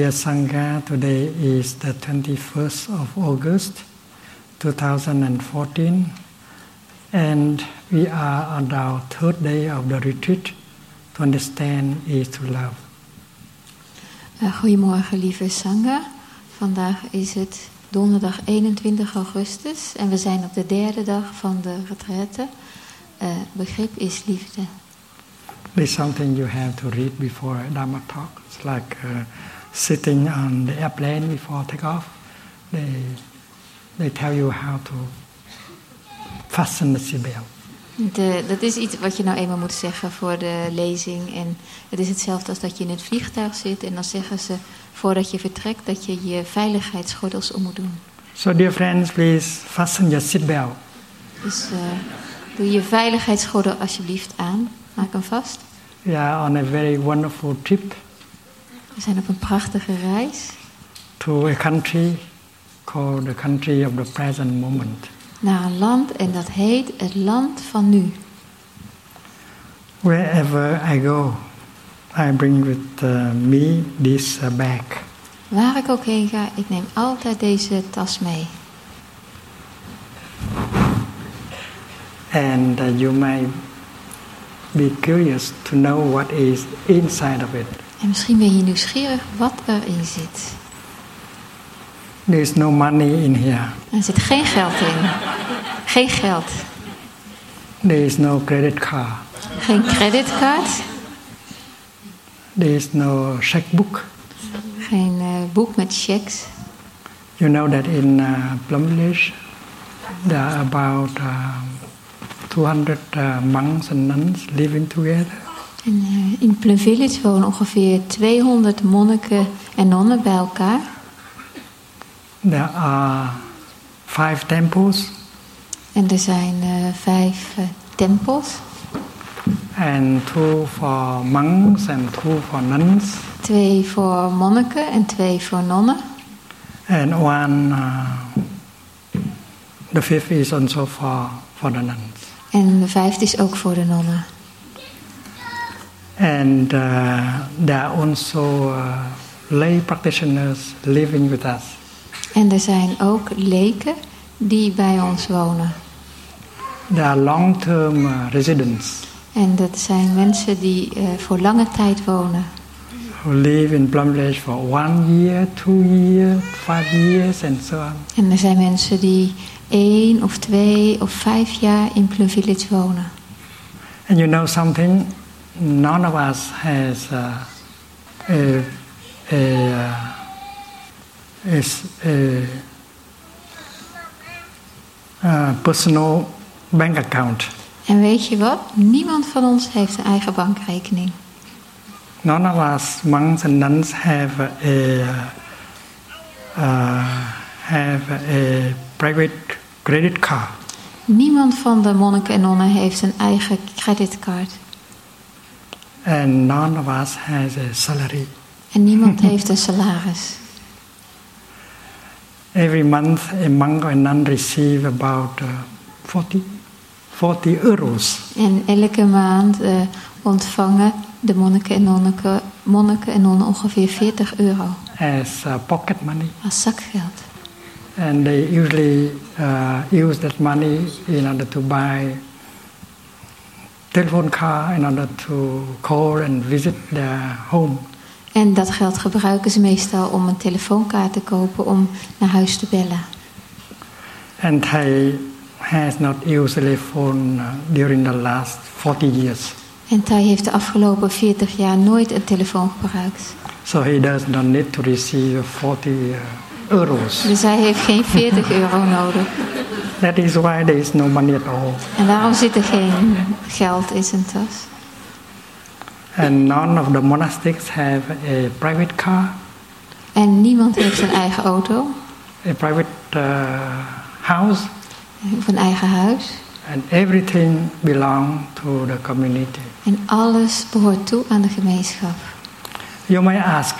Dear Sangha, today is the 21st of August 2014, and we are on our third day of the retreat. To understand is to love. Uh, goedemorgen, lieve Sangha. Vandaag is het donderdag 21 augustus en we zijn op de derde dag van de retraite. Uh, begrip is liefde. This is something you have to read before Dharma talk. It's like uh, sitting on the airplane before takeoff. They, they tell you how to fasten the seatbelt. De, dat is iets wat je nou eenmaal moet zeggen voor de lezing. En het is hetzelfde als dat je in het vliegtuig zit. En dan zeggen ze voordat je vertrekt dat je je veiligheidsgordels om moet doen. So dear friends, please fasten your seatbelt. Dus uh, doe je veiligheidsgordel alsjeblieft aan. Maak hem vast. Are on a very wonderful trip We zijn op een prachtige reis to a country called the country of the present moment. naar een land en dat heet het land van nu. Wherever I go, I bring with uh, me this uh, bag. Waar ik ook heen ga, ik neem altijd deze tas mee. And uh, you might be curious to know what is inside of it. En misschien ben je nieuwsgierig wat erin zit. There is no money in here. Er zit geen geld in. Geen geld. There is no credit card. Geen creditcard. There is no checkbook. Geen uh, boek met checks. You know that in uh, Plum Village there are about uh, 200 uh, monks and nuns living together. En, uh, in Plum Village wonen ongeveer 200 monniken en nonnen bij elkaar. There are five temples En er zijn uh, vijf uh, tempels. and two for monks and two for nuns Twee voor monniken en twee voor nonnen. and one the fifth is also for for the nuns En de vijfde is ook voor de nonnen. And uh, there are also uh, lay practitioners living with us En er zijn ook leken die bij ons wonen. They are long-term uh, residents En dat zijn mensen die uh, voor lange tijd wonen. who live in Plum Village for one year, two years, five years, and so on. En er zijn mensen die één of twee of vijf jaar in Plum Village wonen. And you know something? None of us has uh, a, a, uh, a, a personal bank account. En weet je wat? Niemand van ons heeft een eigen bankrekening. None of us monks and nuns have a uh, have a private credit card. Niemand van de monniken en nonnen heeft een eigen creditcard. And none of us has a salary. En niemand heeft een salaris. Every month, a monk or nun receive about uh, 40, 40 euros. En elke maand uh, ontvangen de monniken en, nonneke, monniken en nonnen ongeveer 40 euro as uh, pocket money. als zakgeld. And they usually uh, use that money in order to buy telephone car in order to call and visit their home. En dat geld gebruiken ze meestal om een telefoonkaart te kopen om naar huis te bellen. And he has not used a telephone uh, during the last 40 years. En Thai heeft de afgelopen 40 jaar nooit een telefoon gebruikt. So he does not need to receive 40 uh, euros. Dus hij heeft geen 40 euro nodig. That is why there is no money at all. En daarom zit er geen geld in zijn tas. And none of the monastics have a private car, En niemand heeft een eigen auto a private uh, house, of een eigen huis. and everything belongs to the community. En alles behoort toe aan de gemeenschap. You may ask,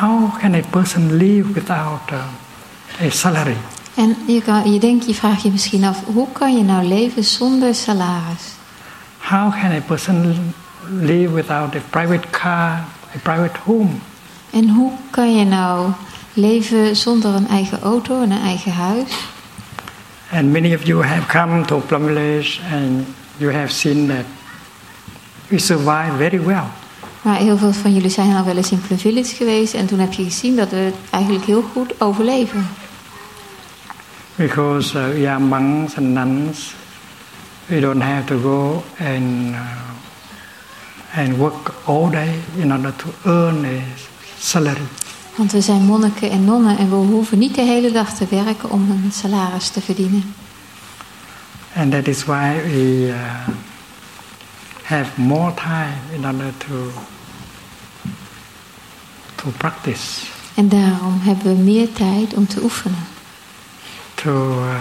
how can a person live without uh, a salary? En je, kan, je denkt, je vraagt je misschien af, hoe kan je nou leven zonder salaris? How can a person live without a private car, a private home? En hoe kan je nou leven zonder een eigen auto en een eigen huis? And many of you have come to Plum Village and you have seen that we survive very well. Maar heel veel van jullie zijn al wel eens in Plum Village geweest en toen heb je gezien dat we eigenlijk heel goed overleven. Because uh, we are monks and nuns, we don't have to go and uh, and work all day in order to earn a salary. Want we zijn monniken en nonnen en we hoeven niet de hele dag te werken om een salaris te verdienen. And that is why we uh, have more time in order to to practice, En daarom hebben we meer tijd om te oefenen. To uh,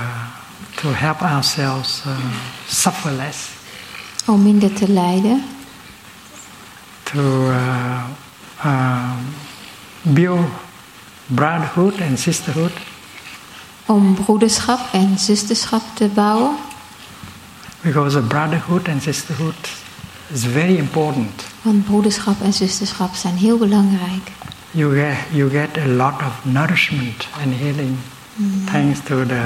to help ourselves uh, suffer less, Om minder te lijden. to uh, um, build brotherhood and sisterhood, Om broederschap en zusterschap te bouwen. because the brotherhood and sisterhood is very important. Want broederschap en zusterschap zijn heel belangrijk. You get you get a lot of nourishment and healing thanks to the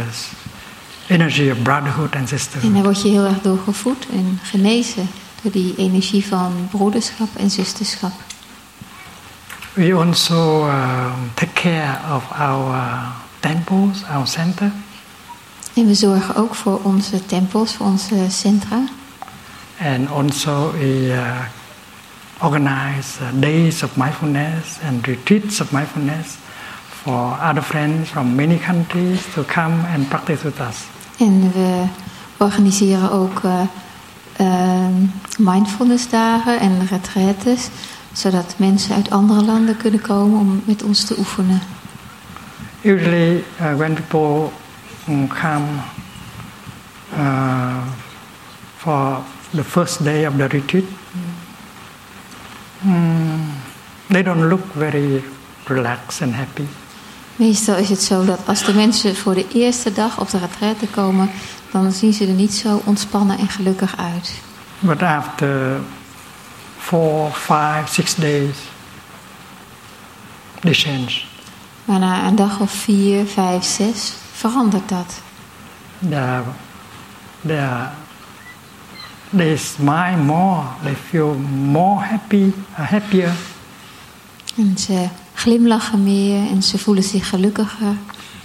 energy of brotherhood and En sisterhood. daar word je heel erg door gevoed en genezen. Door die energie van broederschap en zusterschap. We also um, take care of our temples, our center, En we zorgen ook voor onze tempels, voor onze centra. and also we uh, organize uh, days of mindfulness and retreats of mindfulness for other friends from many countries to come and practice with us. En we organiseren ook ehm, mindfulness dagen en retraites. Zodat mensen uit andere landen kunnen komen om met ons te oefenen. Usually, uh, when people mm, come uh, for the first day of the retreat, mm, they don't look very relaxed and happy. Meestal is het zo dat als de mensen voor de eerste dag op de retraite komen, dan zien ze er niet zo ontspannen en gelukkig uit. But after four, five, six days, they change. Maar na een dag of vier, vijf, zes verandert dat. They, they, they smile more. They feel more happy, happier. En ze glimlachen meer en ze voelen zich gelukkiger.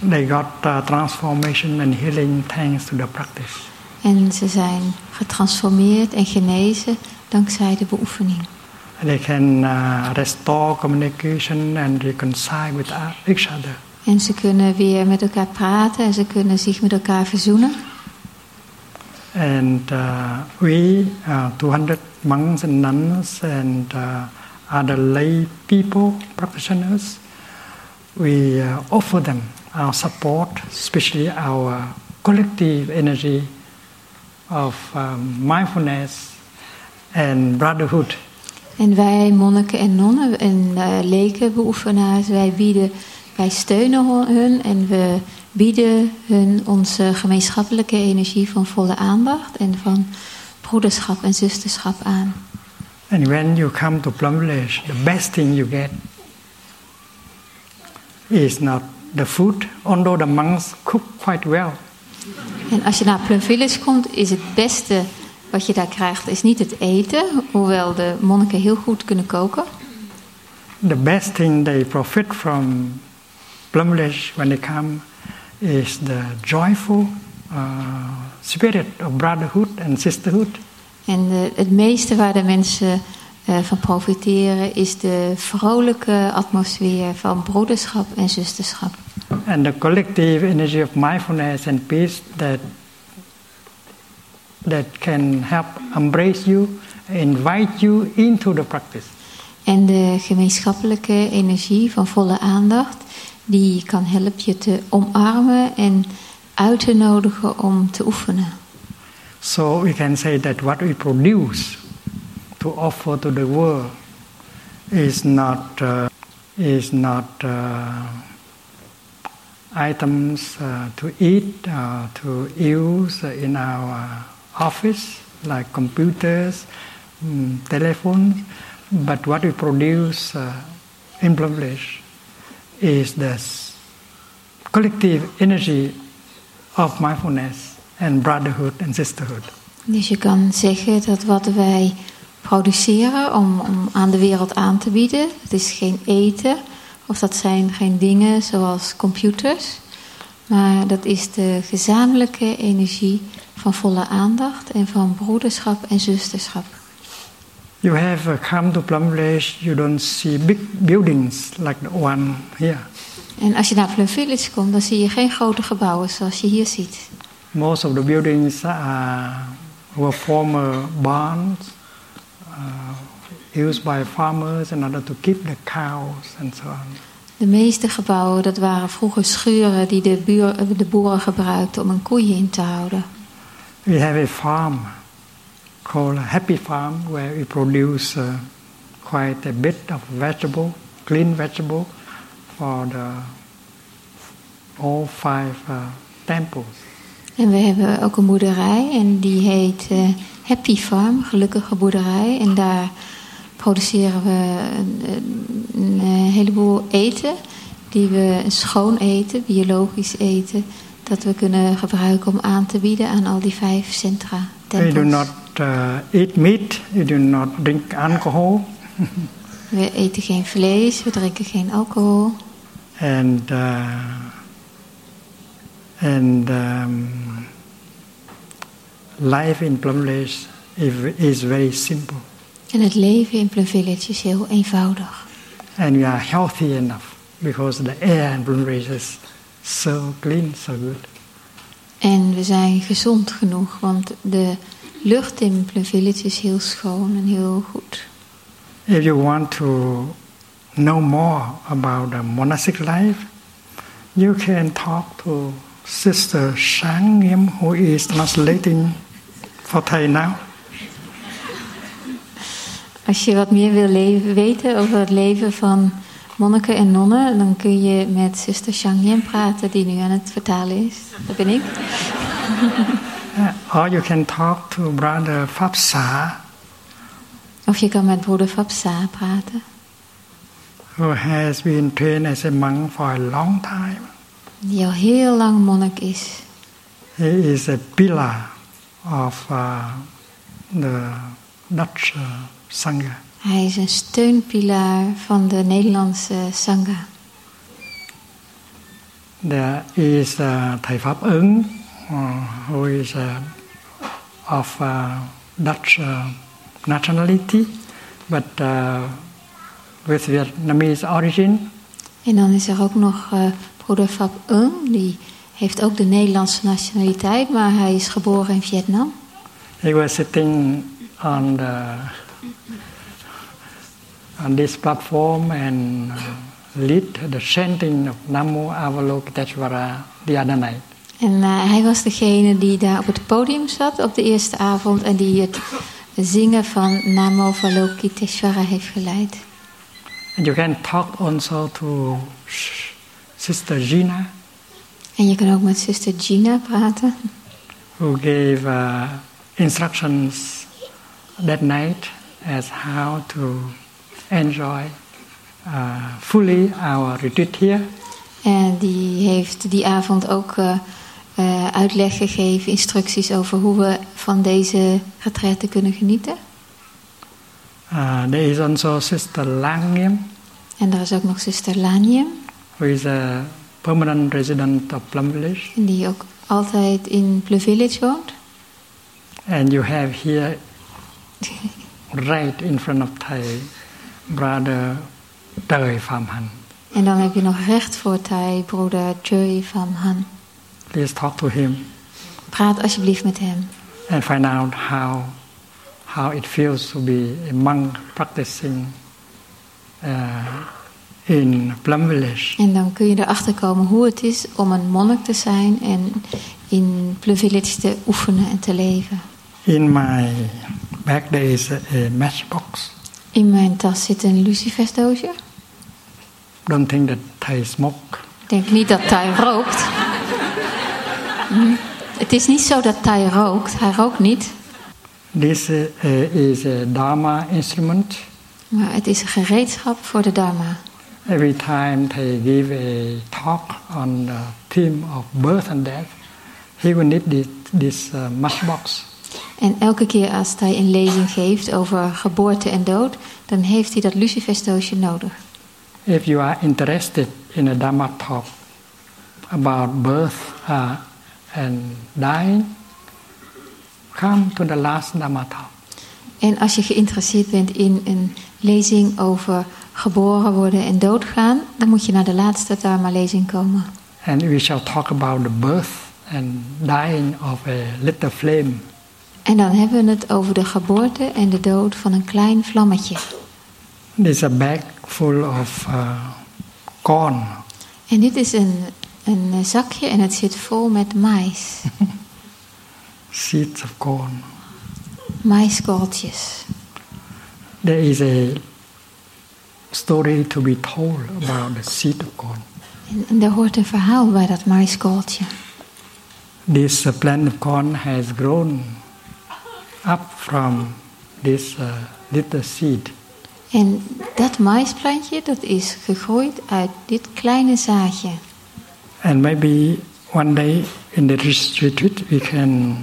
They got uh, transformation and healing thanks to the practice. En ze zijn getransformeerd en genezen dankzij de beoefening. They can uh, restore communication and reconcile with uh, each other. En ze kunnen weer met elkaar praten en ze kunnen zich met elkaar verzoenen. And uh, we, uh, 200 monks and nuns and uh, other lay people, practitioners, we uh, offer them our support, especially our collective energy of um, mindfulness and brotherhood. En wij monniken en nonnen en uh, leken wij bieden, wij steunen hun en we bieden hun onze gemeenschappelijke energie van volle aandacht en van broederschap en zusterschap aan. And when you come to Plum Village, the best thing you get is not the food, although the monks cook quite well. En als je naar Plum Village komt, is het beste wat je daar krijgt, is niet het eten, hoewel de monniken heel goed kunnen koken. The best thing they profit from Plum Village when they come is the joyful uh, spirit of brotherhood and sisterhood. En de- het meeste waar de mensen eh, van profiteren is de vrolijke atmosfeer van broederschap en zusterschap. And the collective energy of mindfulness and peace that that can help embrace you, invite you into the practice. En de gemeenschappelijke energie van volle aandacht, die kan helpen je te omarmen en uit te nodigen om te oefenen. So we can say that what we produce to offer to the world is not uh, is not uh, items uh, to eat uh, to use in our office like computers, mm, telephones, but what we produce uh, in Plum is the collective energy of mindfulness and brotherhood and sisterhood. Dus je kan zeggen dat wat wij produceren om, om aan de wereld aan te bieden, het is geen eten of dat zijn geen dingen zoals computers, maar dat is de gezamenlijke energie van volle aandacht en van broederschap en zusterschap. You have come to Plum Village, you don't see big buildings like the one here. En als je naar Plum Village komt, dan zie je geen grote gebouwen zoals je hier ziet. Most of the buildings are, were former barns uh, used by farmers in order to keep the cows and so on. De meeste gebouwen, dat waren vroeger schuren die de, buur, de boeren gebruikten om een koeien in te houden. We have a farm called a Happy Farm where we produce uh, quite a bit of vegetable, clean vegetable for the all five uh, temples. En we hebben ook een boerderij en die heet eh, Happy Farm, gelukkige boerderij. En daar produceren we een, een, een heleboel eten, die we schoon eten, biologisch eten, dat we kunnen gebruiken om aan te bieden aan al die vijf centra We do not uh, eat meat, we do not drink alcohol, We eten geen vlees, we drinken geen alcohol. and uh, and um, life in Plum Village is, very simple, En het leven in Plum Village is heel eenvoudig. and we are healthy enough because the air in Plum Village is so clean, so good. En we zijn gezond genoeg, want de lucht in Plum Village is heel schoon en heel goed. If you want to know more about the monastic life, you can talk to Sister Shang who is translating for Thai now. Als je wat meer wil leven, weten over het leven van monniken en nonnen, dan kun je met zuster Shang praten, die nu aan het vertalen is. Dat ben ik. Or you can talk to Brother Phap Sa, Of je kan met broeder Fapsa praten, who has been trained as a monk for a long time. Die al heel lang monnik is. He is a pillar of uh, the Dutch uh, Sangha. Hij is een steunpilaar van de Nederlandse Sangha. There is uh, Thầy Pháp Ứng, uh, who is uh, of uh, Dutch uh, nationality, but uh, with Vietnamese origin. En dan is er ook nog eh, broeder Fap Ung, die heeft ook de Nederlandse nationaliteit, maar hij is geboren in Vietnam. He was sitting on the on this platform and uh, lead the chanting of Namo Avalokiteshvara the other night. En eh, hij was degene die daar op het podium zat op de eerste avond en die het zingen van Namo Avalokiteshvara heeft geleid. And you can talk also to Sister Gina, En je kan ook met zuster Gina praten, who gave uh, instructions that night as how to enjoy uh, fully our retreat here. En die heeft die avond ook eh, eh, uitleg gegeven, instructies over hoe we van deze retraite kunnen genieten. Uh, there is also Sister Langyam, En er is ook nog zuster Lanium, who is a permanent resident of Plum Village. die ook altijd in Plum Village woont. And you have here, right in front of Thai, Brother Thai Pham Han. En dan heb je nog recht voor Thai broeder Joy van Han. Please talk to him Praat alsjeblieft met hem. and find out how, how it feels to be a monk practicing uh, in Plum Village. En dan kun je erachter komen hoe het is om een monnik te zijn en in Plum Village te oefenen en te leven. In my bag there is a, a matchbox. In mijn tas zit een lucifersdoosje. Don't think that Thai smoke. Ik denk niet dat Thai rookt. Het is niet zo dat Thai rookt. Hij rookt niet. This uh, is a Dharma instrument Maar het is een gereedschap voor de Dharma. Every time they give a talk on the theme of birth and death, he will need this, this uh, matchbox. En elke keer als hij een lezing geeft over geboorte en dood, dan heeft hij dat lucifersdoosje nodig. If you are interested in a Dhamma talk about birth uh, and dying, come to the last Dhamma talk. En als je geïnteresseerd bent in een lezing over geboren worden en doodgaan, dan moet je naar de laatste Dharma-lezing komen. And we shall talk about the birth and dying of a little flame. En dan hebben we het over de geboorte en de dood van een klein vlammetje. There's a bag full of uh, corn. En dit is een, een zakje en het zit vol met mais. seeds of corn. Maiskorreltjes. There is a story to be told about the seed of corn. En, er hoort een verhaal bij dat maiskorreltje. This uh, plant of corn has grown up from this uh, little seed. En dat maisplantje dat is gegroeid uit dit kleine zaadje. And maybe one day in the retreat we can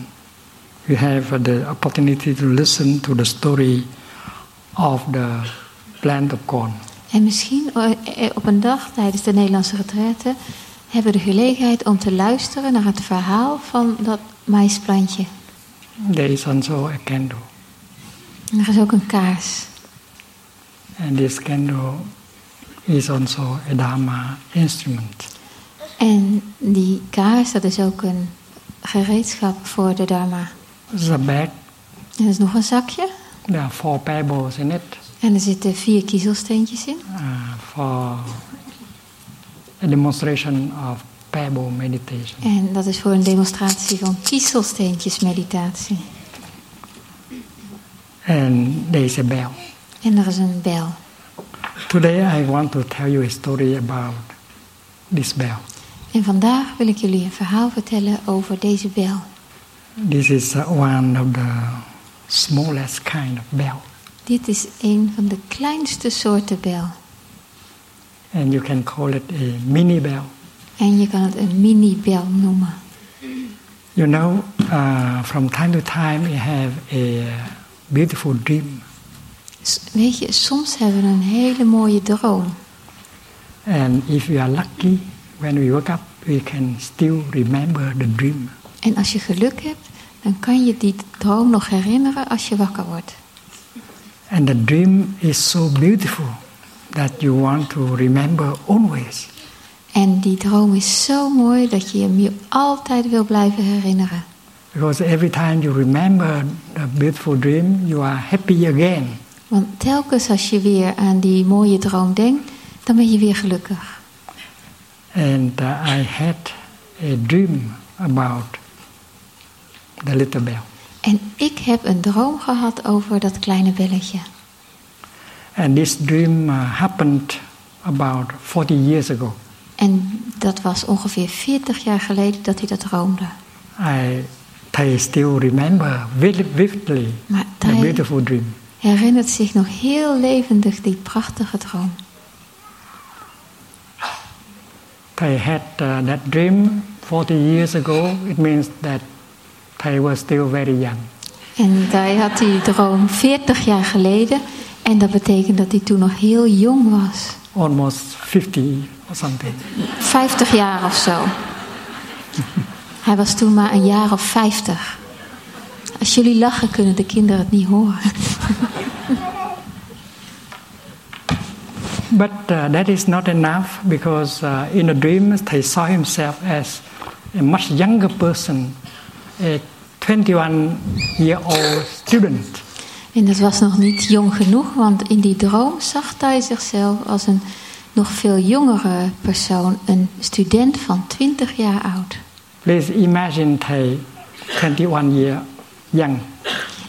we have the opportunity to listen to the story of the plant of corn. En misschien eh, eh, op een dag tijdens de Nederlandse retraite hebben we de gelegenheid om te luisteren naar het verhaal van dat maisplantje. There is also a candle, En er is ook een kaars. and this candle is also a Dharma instrument. En die kaars, dat is ook een gereedschap voor de Dharma. There's a bag. En er is nog een zakje. Are four pebbles in it En er zitten vier kiezelsteentjes in. uh, for a demonstration of pebble meditation. En dat is voor een demonstratie van kiezelsteentjes meditatie. There is a bell. En er is een bel. Today I want to tell you a story about this bell. En vandaag wil ik jullie een verhaal vertellen over deze bel. This is uh, one of the smallest kind of bell. Dit is een van de kleinste soorten bel. And you can call it a mini bell. En je kan het een mini-bel noemen. You know, uh, from time to time you have a beautiful dream. S- Weet je, soms hebben we een hele mooie droom. And if you are lucky, when we wake up, we can still remember the dream. En als je geluk hebt, dan kan je die droom nog herinneren als je wakker wordt. And the dream is so beautiful that you want to remember always. En die droom is zo mooi dat je hem je altijd wil blijven herinneren. Because every time you remember the beautiful dream, you are happy again. Want telkens als je weer aan die mooie droom denkt, dan ben je weer gelukkig. And uh, I had a dream about the little bell. En ik heb een droom gehad over dat kleine belletje. And this dream uh, happened about 40 years ago. En dat was ongeveer 40 jaar geleden dat hij dat droomde. I, I still remember vivid- vividly Maar the beautiful dream. herinnert zich nog heel levendig die prachtige droom. I had uh, that dream 40 years ago. It means that I was still very young. En hij had die droom 40 jaar geleden. En dat betekent dat hij toen nog heel jong was. almost 50 or something. 50 jaar of zo. Hij was toen maar een jaar of 50. Als jullie lachen, kunnen de kinderen het niet horen. But uh, that is not enough because uh, in a dream he saw himself as a much younger person, a 21 year old student. En dat was nog niet jong genoeg, want in die droom zag hij zichzelf als een nog veel jongere persoon, een student van 20 jaar oud. Please imagine Thai 21 year young.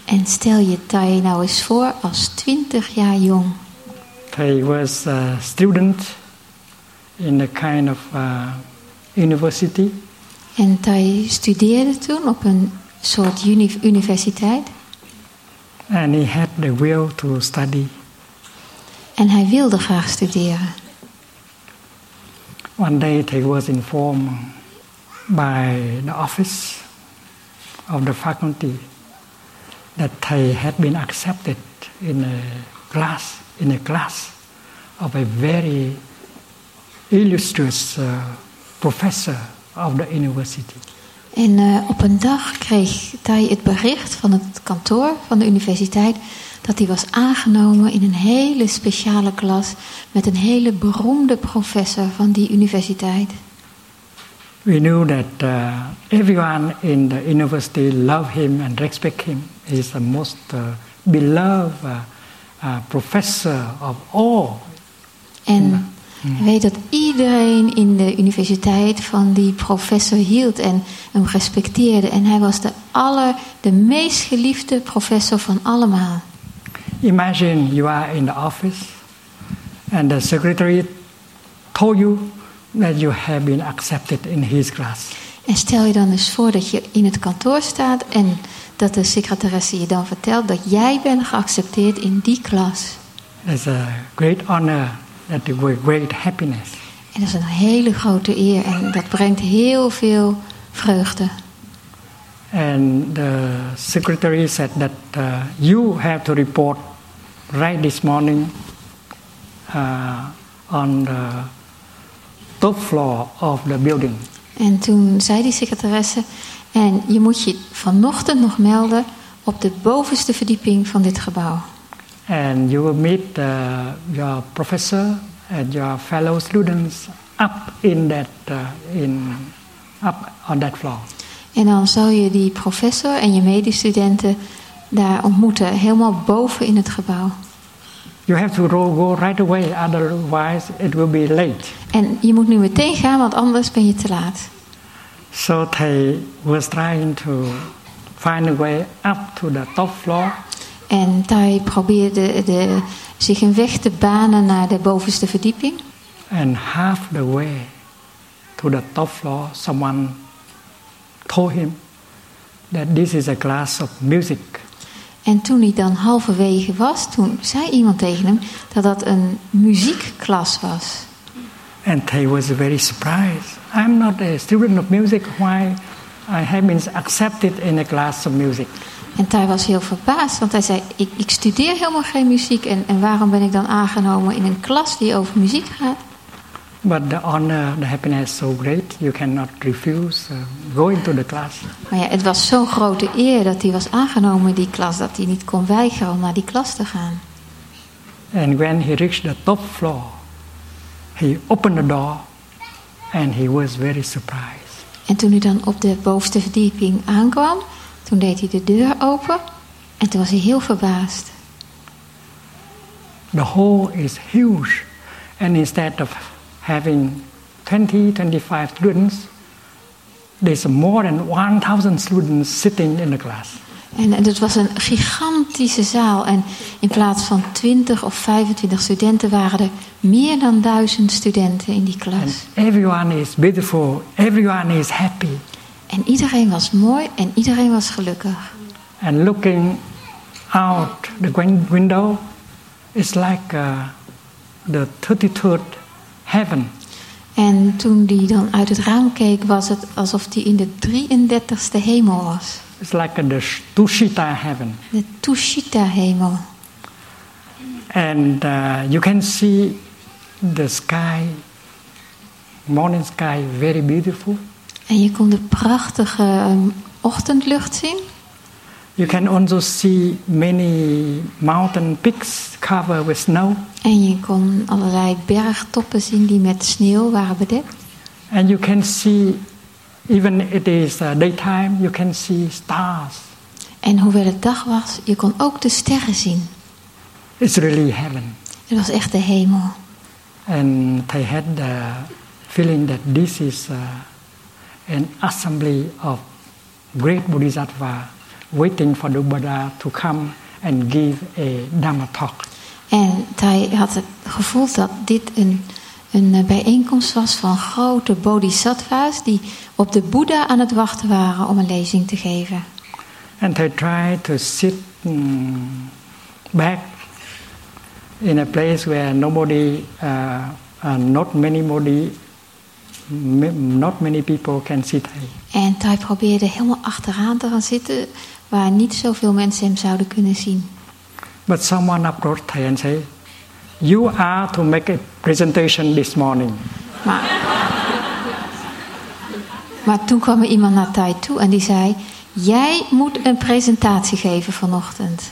En stel je Thai nou eens voor als 20 jaar jong. Thai was a student in a kind of uh, university En Thai studeerde toen op een soort uni- universiteit. and he had the will to study. En hij wilde graag studeren. One day he was informed by the office of the faculty that he had been accepted in a class in a class of a very illustrious uh, professor of the university. En uh, op een dag kreeg hij het bericht van het kantoor van de universiteit dat hij was aangenomen in een hele speciale klas met een hele beroemde professor van die universiteit. We knew that uh, everyone in the university loved him and respect him. He is the most uh, beloved professor of all. En hij weet dat iedereen in de universiteit van die professor hield en hem respecteerde. En hij was de, aller, de meest geliefde professor van allemaal. Imagine you are in the office and the secretary told you that you have been accepted in his class. En stel je dan eens voor dat je in het kantoor staat en dat de secretaresse je dan vertelt dat jij bent geaccepteerd in die klas. It's a great honor, that great happiness. En dat is een hele grote eer en dat brengt heel veel vreugde. And the secretary said that uh, you have to report right this morning uh, on the top floor of the building. En toen zei die secretaresse, en je moet je vanochtend nog melden op de bovenste verdieping van dit gebouw. And you will meet uh, your professor and your fellow students up in that uh, in up on that floor. En dan zal je die professor en je medestudenten daar ontmoeten, helemaal boven in het gebouw. You have to go, go right away, otherwise it will be late. En je moet nu meteen gaan, want anders ben je te laat. So they was trying to find a way up to the top floor. En hij probeerde de, zich een weg te banen naar de bovenste verdieping. And half the way to the top floor, someone told him that this is a class of music. En toen hij dan halverwege was, toen zei iemand tegen hem dat dat een muziekklas was. And he was very surprised. I'm not a student of music. Why I have been accepted in a class of music? En hij was heel verbaasd, want hij zei: Ik, ik studeer helemaal geen muziek en, en waarom ben ik dan aangenomen in een klas die over muziek gaat? But the honor, the happiness so great, you cannot refuse uh, going to the class. Maar ja, het was zo'n grote eer dat hij was aangenomen in die klas dat hij niet kon weigeren om naar die klas te gaan. And when he reached the top floor, he opened the door and he was very surprised. En toen hij dan op de bovenste verdieping aankwam, toen deed hij de deur open en toen was hij heel verbaasd. The hall is huge, and instead of having 20, 25 students, there's more than 1,000 students sitting in the class. En het was een gigantische zaal. En in plaats van 20 of 25 studenten waren er meer dan duizend studenten in die And klas. everyone is beautiful, everyone is happy. En iedereen was mooi en iedereen was gelukkig. And looking out the win- window, it's like uh, the 33rd heaven. En toen die dan uit het raam keek, was het alsof hij in de 33ste hemel was. It's like the Tushita heaven. De Tushita-hemel. And uh, you can see the sky, morning sky, very beautiful. En je kon de prachtige ehm, ochtendlucht zien. You can also see many mountain peaks covered with snow. En je kon allerlei bergtoppen zien die met sneeuw waren bedekt. And you can see, even it is uh, daytime, you can see stars. En hoewel het dag was, je kon ook de sterren zien. It's really heaven. Het was echt de hemel. And I had the feeling that this is uh, an assembly of great bodhisattva waiting for the Buddha to come and give a Dhamma talk. En hij had het gevoel dat dit een, een bijeenkomst was van grote bodhisattva's die op de Boeddha aan het wachten waren om een lezing te geven. And I tried to sit mm, back in a place where nobody, uh, uh, not many body not many people can see. En Thai probeerde helemaal achteraan te gaan zitten, waar niet zoveel mensen hem zouden kunnen zien. But someone approached Thai and said, "You are to make a presentation this morning." Maar, maar toen kwam er iemand naar Thai toe en die zei: Jij moet een presentatie geven vanochtend.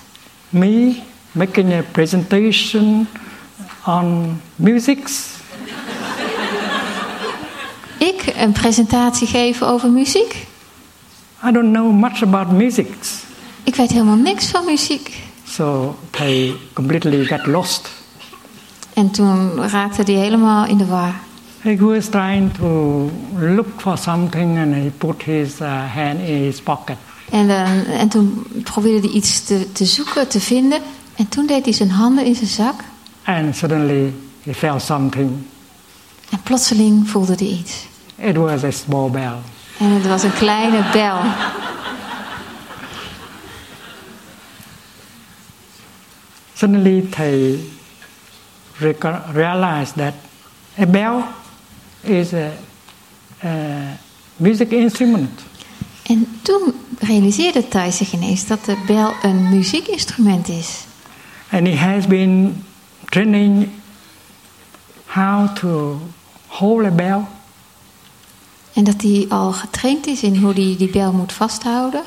Me making a presentation on musics. Ik een presentatie geven over muziek? I don't know much about musics. Ik weet helemaal niks van muziek. So Thai completely got lost. En toen raakte hij helemaal in de war. He was trying to look for something and he put his uh, hand in his pocket. En, eh, en toen probeerde hij iets te, te zoeken, te vinden. En toen deed hij zijn handen in zijn zak. And suddenly he felt something. En plotseling voelde hij iets. It was a small bell. En het was een kleine bel. Suddenly reco- realized that a bell is a, a music instrument. En toen realiseerde Thai zich ineens dat de bel een muziekinstrument is. And he has been training how to hold a bell En dat hij al getraind is in hoe hij die bel moet vasthouden.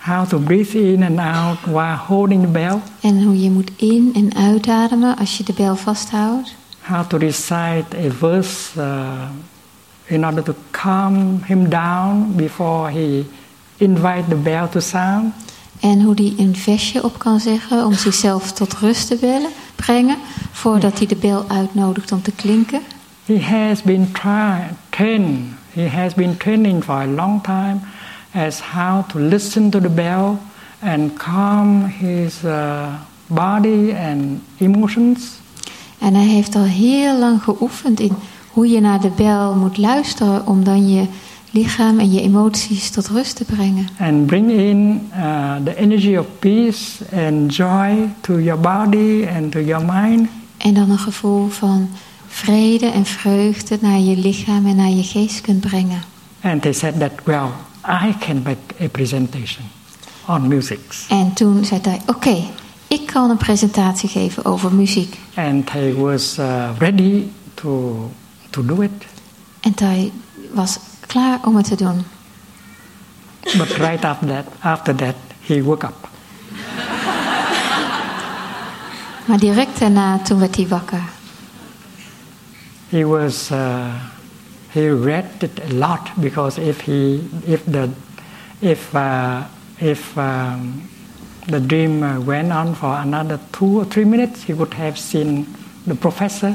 how to breathe in and out while holding the bell, En hoe je moet in- en uitademen als je de bel vasthoudt. how to recite a verse uh, in order to calm him down before he invite the bell to sound. En hoe hij een versje op kan zeggen om zichzelf tot rust te bellen, brengen. Voordat hij de bel uitnodigt om te klinken. He has been trained. He has been training for a long time as how to listen to the bell and calm his uh, body and emotions. En hij heeft al heel lang geoefend in hoe je naar de bel moet luisteren. Om dan je lichaam en je emoties tot rust te brengen. and bring in uh, the energy of peace and joy to your body and to your mind. En dan een gevoel van vrede en vreugde naar je lichaam en naar je geest kunt brengen. And they said that, well, I can make a presentation on music. En toen zei hij, oké, ik kan een presentatie geven over muziek. And he was uh, ready to, to do it. En hij was klaar om het te doen. But right after that, after that, he woke up. Maar direct daarna, toen werd hij wakker. He was, uh, he read it a lot because if he, if the, if, uh, if um, the dream uh, went on for another two or three minutes, he would have seen the professor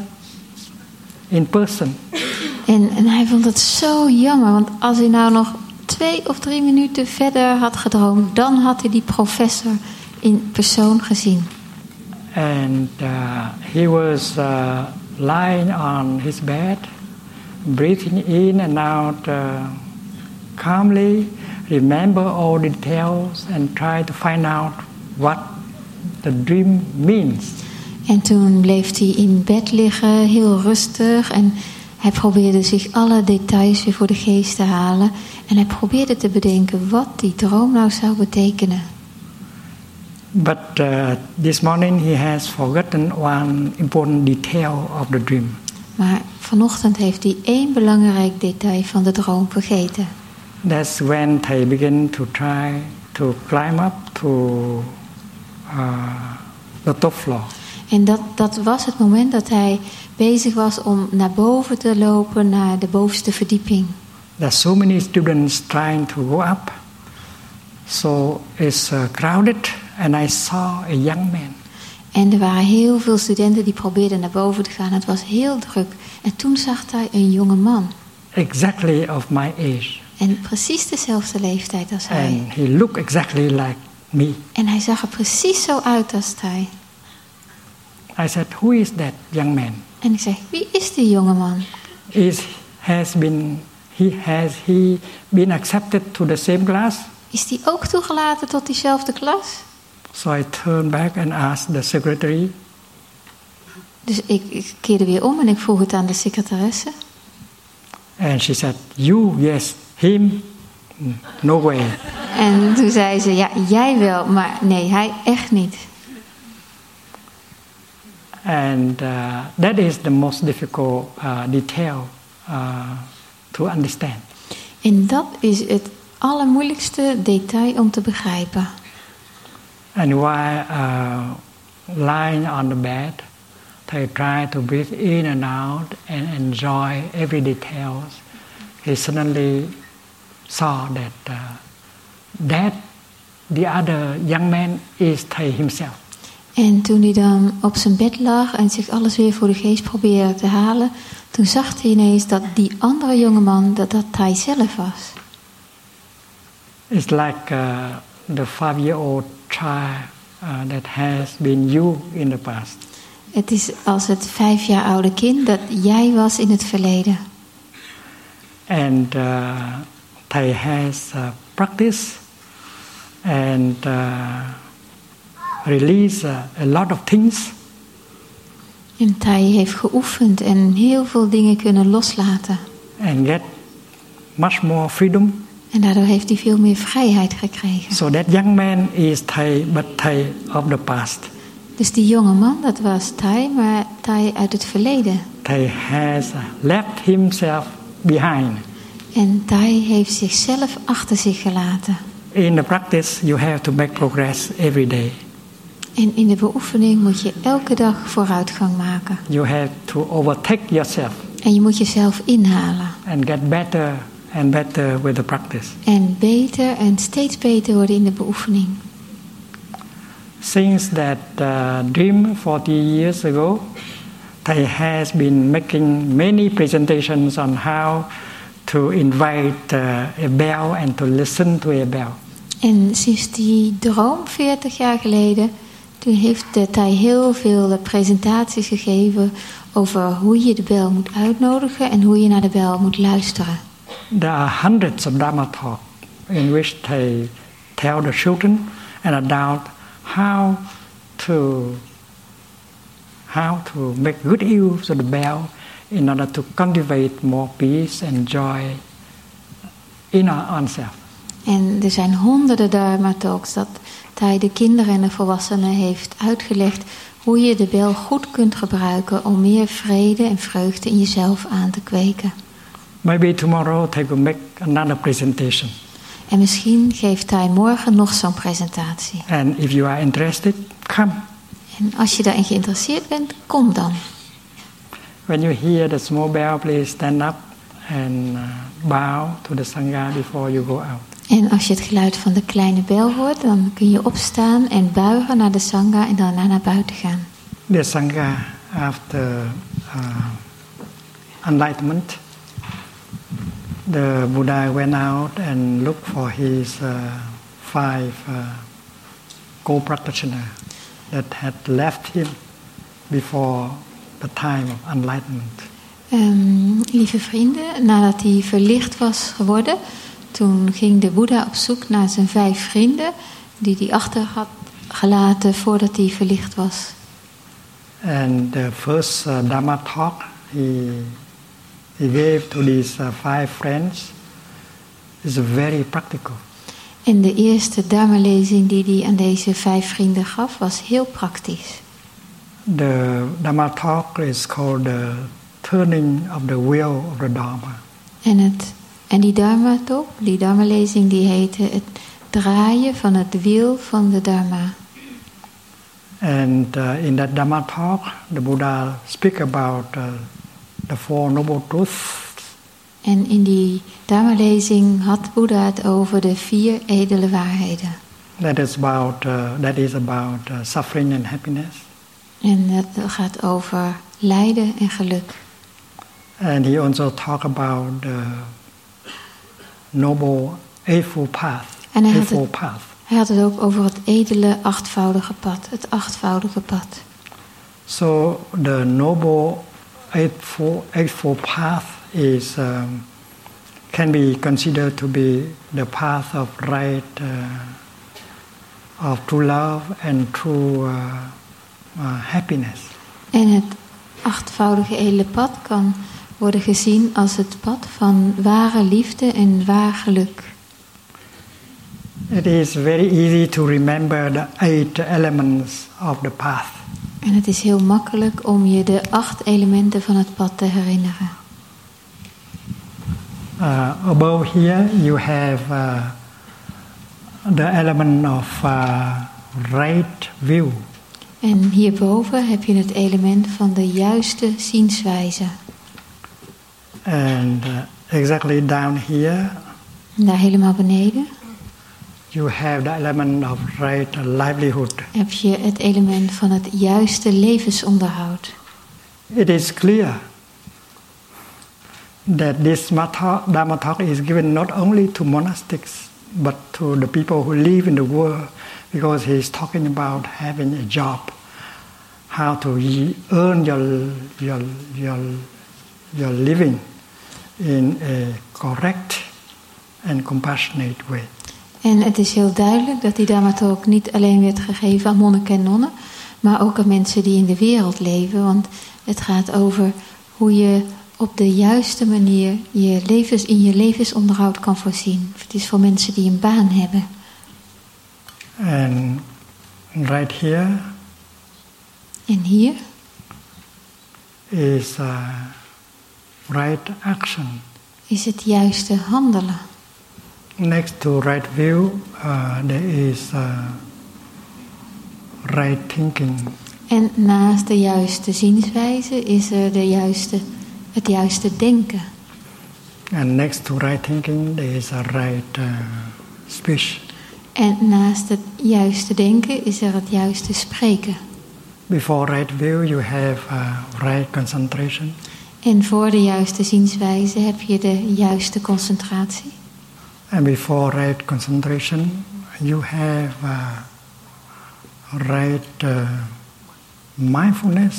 in person. En, en hij vond het zo jammer, want als hij nou nog twee of drie minuten verder had gedroomd, dan had hij die professor in persoon gezien. And uh, he was uh, lying on his bed, breathing in and out uh, calmly, remember all details and try to find out what the dream means. En toen bleef hij in bed liggen, heel rustig. En hij probeerde zich alle details weer voor de geest te halen. En hij probeerde te bedenken wat die droom nou zou betekenen. But uh, this morning he has forgotten one important detail of the dream. Maar vanochtend heeft hij één belangrijk detail van de droom vergeten. That's when they begin to try to climb up to uh, the top floor. En dat, dat was het moment dat hij bezig was om naar boven te lopen, naar de bovenste verdieping. There's so many students trying to go up, so it's uh, crowded, and I saw a young man. En er waren heel veel studenten die probeerden naar boven te gaan. Het was heel druk. En toen zag hij een jonge man. exactly of my age, En precies dezelfde leeftijd als hij. and he looked exactly like me. En hij zag er precies zo uit als hij. I said, "Who is that young man? En ik zeg, wie is die jonge man? Is has been he has he been accepted to the same class?" Is die ook toegelaten tot diezelfde klas? So I turned back and asked the secretary, Dus ik, ik keerde weer om en ik vroeg het aan de secretaresse. And she said, You, yes, him, no way. En toen zei ze, ja, jij wel, maar nee, hij echt niet. And uh, that is the most difficult uh, detail uh, to understand. En dat is het allermoeilijkste detail om te begrijpen. And while uh, lying on the bed, they try to breathe in and out and enjoy every details. He suddenly saw that uh, that the other young man is Thầy himself. En toen hij dan op zijn bed lag en zich alles weer voor de geest probeerde te halen, toen zag hij ineens dat die andere jongeman, dat dat hij zelf was. It's like uh, the five-year-old child uh, that has been you in the past. Het is als het vijf jaar oude kind dat jij was in het verleden. And uh, Thầy has uh, practiced and uh, released uh, a lot of things. En hij heeft geoefend en heel veel dingen kunnen loslaten. and get much more freedom. En daardoor heeft hij veel meer vrijheid gekregen. So that young man is Thai, but Thai of the past. Dus die jonge man, dat was Thai, maar Thai uit het verleden. Thai has left himself behind. En Thai heeft zichzelf achter zich gelaten. In the practice, you have to make progress every day. En in de beoefening moet je elke dag vooruitgang maken. You have to overtake yourself En je moet jezelf inhalen. and get better and better with the practice. En beter en steeds beter worden in de beoefening. Since that uh, dream 40 years ago, Thai has been making many presentations on how to invite uh, a bell and to listen to a bell. En sinds die droom 40 jaar geleden, toen heeft de Thai heel veel eh, presentaties gegeven over hoe je de bel moet uitnodigen en hoe je naar de bel moet luisteren. There are hundreds of Dharma talks in which they tell the children and adults how to how to make good use of the bell in order to cultivate more peace and joy in our self. En er zijn honderden Dharma talks dat Thai de kinderen en de volwassenen heeft uitgelegd hoe je de bel goed kunt gebruiken om meer vrede en vreugde in jezelf aan te kweken. Maybe tomorrow they will make another presentation. En misschien geeft Thai morgen nog zo'n presentatie. And if you are interested, come. En als je daarin geïnteresseerd bent, kom dan. When you hear the small bell, please stand up and uh, bow to the Sangha before you go out. En als je het geluid van de kleine bel hoort, dan kun je opstaan en buigen naar de sangha en daarna naar buiten gaan. The Sangha, after uh, enlightenment, the Buddha went out and looked for his uh, five uh, co-practitioners that had left him before the time of enlightenment. Ehm, lieve vrienden, nadat hij verlicht was geworden, toen ging de Boeddha op zoek naar zijn vijf vrienden die hij achter had gelaten voordat hij verlicht was. And the first uh, Dhamma talk he, he gave to these uh, five friends is very practical. En de eerste Dharma-lezing die hij aan deze vijf vrienden gaf, was heel praktisch. The Dhamma talk is called the turning of the wheel of the Dharma. En, het, en die Dharma-top, die Dharma-lezing, die heette het draaien van het wiel van de Dharma. And uh, in that Dhamma talk, the Buddha speak about uh, the Four Noble Truths En in die Dharma-lezing had Boeddha het over de vier edele waarheden. that is about, uh, that is about uh, suffering and happiness. En dat gaat over lijden en geluk. And he also talk about the noble eightfold path. En hij had, eightfold het, path. hij had het ook over het edele achtvoudige pad. Het achtvoudige pad. So the noble eightfold, eightfold path is um, can be considered to be the path of right, uh, of true love and true uh, uh, happiness. En het achtvoudige edele pad kan worden gezien als het pad van ware liefde en waar geluk. It is very easy to remember the eight elements of the path. En het is heel makkelijk om je de acht elementen van het pad te herinneren. Uh, above here, you have uh, the element of uh, right view. En hierboven heb je het element van de juiste zienswijze. And exactly down here, En daar helemaal beneden you have the element of right livelihood. heb je het element van het juiste levensonderhoud. It is clear that this Dhamma talk is given not only to monastics but to the people who live in the world because he is talking about having a job, how to earn your, your, your, your living in a correct and compassionate way. En het is heel duidelijk dat die Dhamma Talk niet alleen werd gegeven aan monniken en nonnen, maar ook aan mensen die in de wereld leven. Want het gaat over hoe je op de juiste manier je levens, in je levensonderhoud kan voorzien. Het is voor mensen die een baan hebben. And right here En hier is uh, right action. is het juiste handelen. Next to right view, uh, there is uh, right thinking. En naast de juiste zienswijze is er de juiste, het juiste denken. And next to right thinking, there is a right uh, speech. En naast het juiste denken is er het juiste spreken. Before right view, you have right concentration. En voor de juiste zienswijze heb je de juiste concentratie. And before right concentration, you have uh, right uh, mindfulness.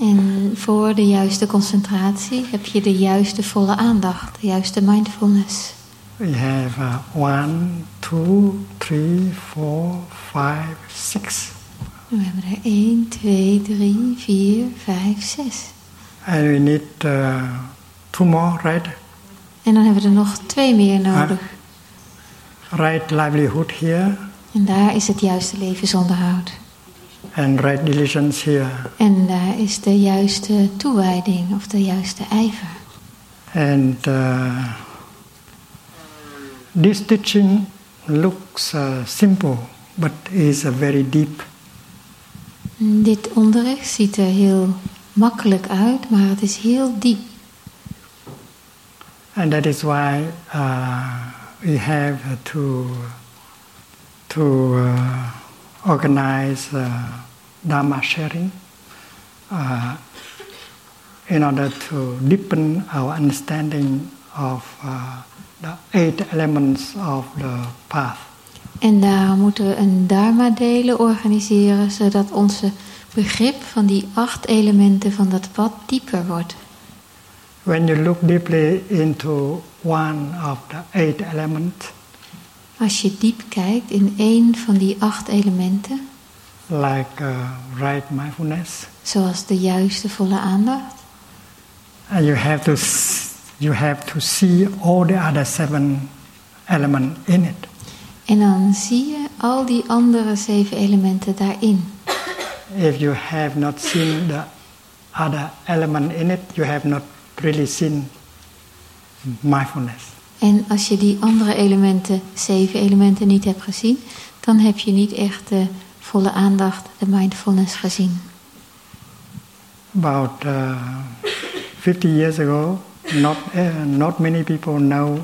En voor de juiste concentratie heb je de juiste volle aandacht, de juiste mindfulness. We have uh, one, two, three, four, five, six. We hebben er 1, 2, 3, 4, 5, 6. And we need uh, two more, right? En dan hebben we er nog twee meer nodig. Right livelihood here En daar is het juiste levensonderhoud. and right diligence here. En daar is de juiste toewijding of de juiste ijver. And uh, this teaching looks uh, simple, but is uh, very deep. Dit onderricht ziet er heel makkelijk uit, maar het is heel diep. And that is why uh, we have to to uh, organize uh, Dharma sharing uh, in order to deepen our understanding of uh, the eight elements of the path. En daarom moeten we een Dharma-delen organiseren, zodat onze begrip van die acht elementen van dat pad dieper wordt. When you look deeply into one of the eight elements, Als je diep kijkt in één van die acht elementen, like uh, right mindfulness, zoals de juiste volle aandacht, and you have to you have to see all the other seven elements in it. en dan zie je al die andere zeven elementen daarin. If you have not seen the other element in it, you have not really seen mindfulness. En als je die andere elementen, zeven elementen, niet hebt gezien, dan heb je niet echt de volle aandacht, de mindfulness gezien. About uh, 50 years ago, not uh, not many people know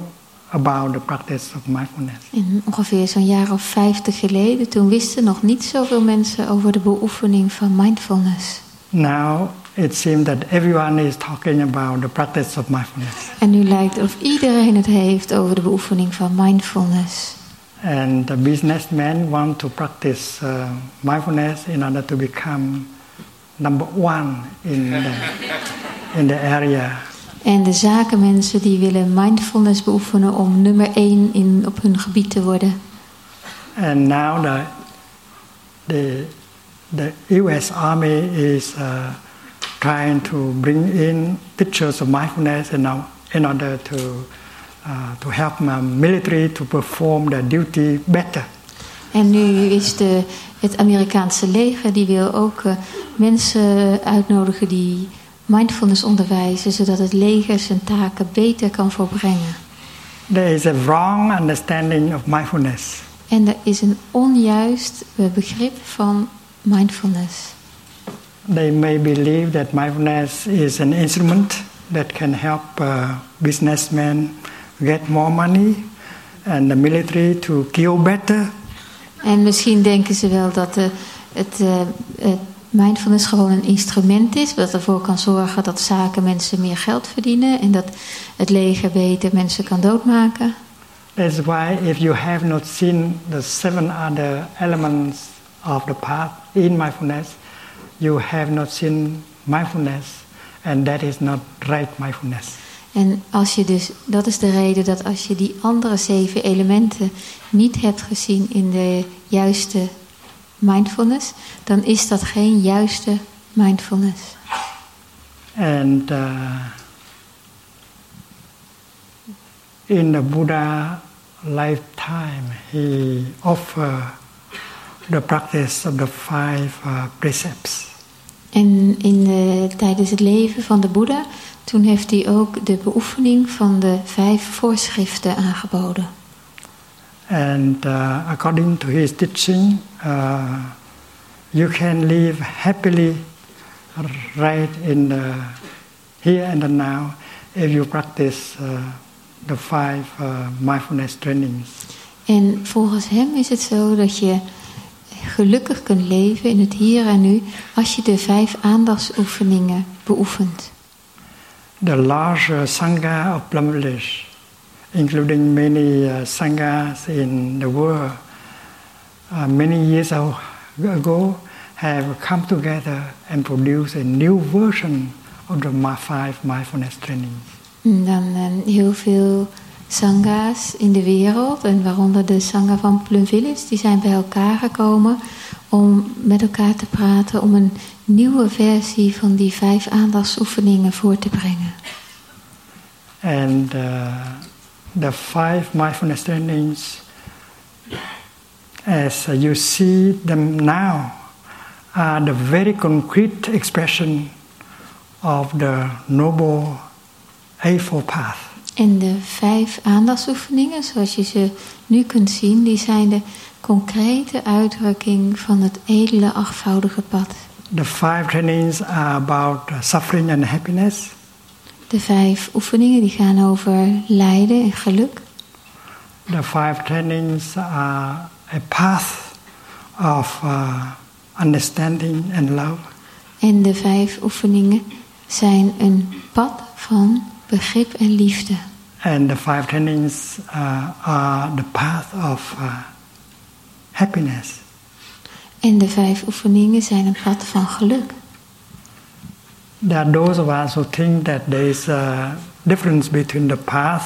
about the practice of mindfulness. En ongeveer zo'n jaar of vijftig geleden, toen wisten nog niet zoveel mensen over de beoefening van mindfulness. Now it seems that everyone is talking about the practice of mindfulness. En nu lijkt of iedereen het heeft over de beoefening van mindfulness. And the businessmen want to practice uh, mindfulness in order to become number one in the, in the area. En de zakenmensen die willen mindfulness beoefenen om nummer één in, op hun gebied te worden. And now the, the, the US Army is uh, trying to bring in pictures of mindfulness in, our, in order to, uh, to help my military to perform their duty better. En nu is de, het Amerikaanse leger die wil ook uh, mensen uitnodigen die mindfulness onderwijzen, zodat het leger zijn taken beter kan volbrengen. There is a wrong understanding of mindfulness. En er is een onjuist begrip van mindfulness. They may believe that mindfulness is an instrument that can help uh, businessmen get more money and the military to kill better. En misschien denken ze wel dat de, het, uh, het mindfulness gewoon een instrument is, dat ervoor kan zorgen dat zaken mensen meer geld verdienen en dat het leger beter mensen kan doodmaken. That's why if you have not seen the seven other elements of the path in mindfulness, you have not seen mindfulness and that is not right mindfulness. En als je dus, dat is de reden dat als je die andere zeven elementen niet hebt gezien in de juiste mindfulness, dan is dat geen juiste mindfulness. And uh, in the Buddha lifetime, he offered the practice of the five uh, precepts. En in de, tijdens het leven van de Boeddha, toen heeft hij ook de beoefening van de vijf voorschriften aangeboden. And uh, according to his teaching, uh, you can live happily right in the here and the now if you practice uh, the five uh, mindfulness trainings. En volgens hem is het zo dat je gelukkig kunt leven in het hier en nu als je de vijf aandachtsoefeningen beoefent. The large Sangha of Plum Village, including many uh, Sanghas in the world, uh, many years ago, have come together and produced a new version of the five mindfulness trainings. En Dan eh, heel veel sanghas in de wereld, en waaronder de sangha van Plum Village, die zijn bij elkaar gekomen om met elkaar te praten, om een nieuwe versie van die vijf aandachtsoefeningen voor te brengen. And uh, the five mindfulness trainings, as you see them now, are the very concrete expression of the noble Eightfold Path. En de vijf aandachtsoefeningen, zoals je ze nu kunt zien, die zijn de concrete uitdrukking van het edele achtvoudige pad. The five trainings are about suffering and happiness. De vijf oefeningen die gaan over lijden en geluk. The five trainings are a path of uh, understanding and love. En de vijf oefeningen zijn een pad van begrip en liefde. And the five trainings uh, are the path of uh, happiness. En de vijf oefeningen zijn een pad van geluk. There are those of us who think that there is a difference between the path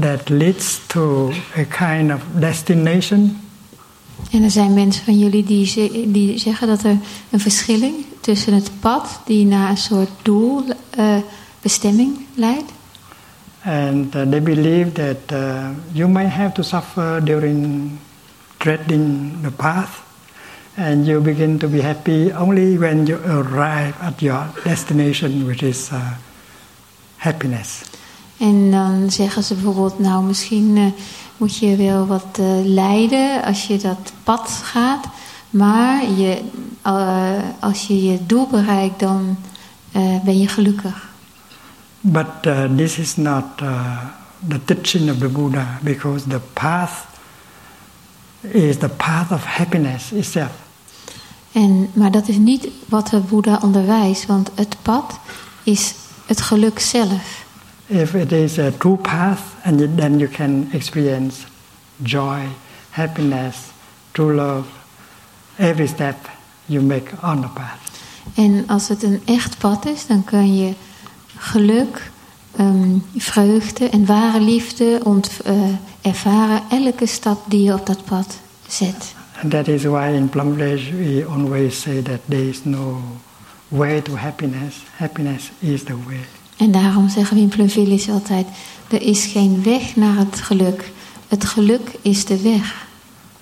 that leads to a kind of destination En er zijn mensen van jullie die, die zeggen dat er een verschilling tussen het pad die naar een soort doel, eh, bestemming leidt. And uh, they believe that uh, you may have to suffer during treading the path, and you begin to be happy only when you arrive at your destination, which is uh, happiness. En dan zeggen ze bijvoorbeeld, nou misschien eh, moet je wel wat eh, lijden als je dat pad gaat. Maar je, eh, als je je doel bereikt, dan ben je gelukkig. But uh, this is not uh, the teaching of the Buddha, because the path is the path of happiness itself. En, maar dat is niet wat de Boeddha onderwijst, want het pad is het geluk zelf. If it is a true path, and then you can experience joy, happiness, true love, every step you make on the path. En als het een echt pad is, dan kan je geluk, ehm, vreugde en ware liefde ont, eh, ervaren elke stap die je op dat pad zet. And that is why in Plum Village we always say that there is no way to happiness. Happiness is the way. En daarom zeggen we in Plumvillage altijd: er is geen weg naar het geluk. Het geluk is de weg.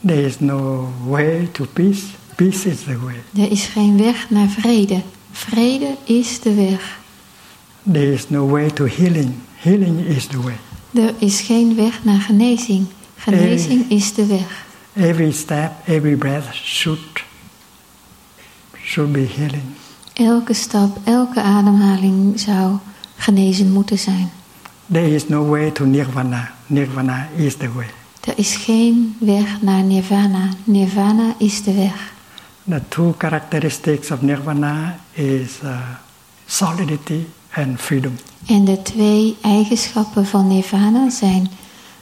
There is no way to peace. Peace is the way. Er is geen weg naar vrede. Vrede is de weg. There is no way to healing. Healing is the way. Er is geen weg naar genezing. Genezing is de weg. Every step, every breath should should be healing. Elke stap, elke ademhaling zou genezen moeten zijn. There is no way to nirvana. Nirvana is the way. Er is geen weg naar nirvana. Nirvana is de weg. The two characteristics of nirvana is uh, solidity and freedom. En de twee eigenschappen van nirvana zijn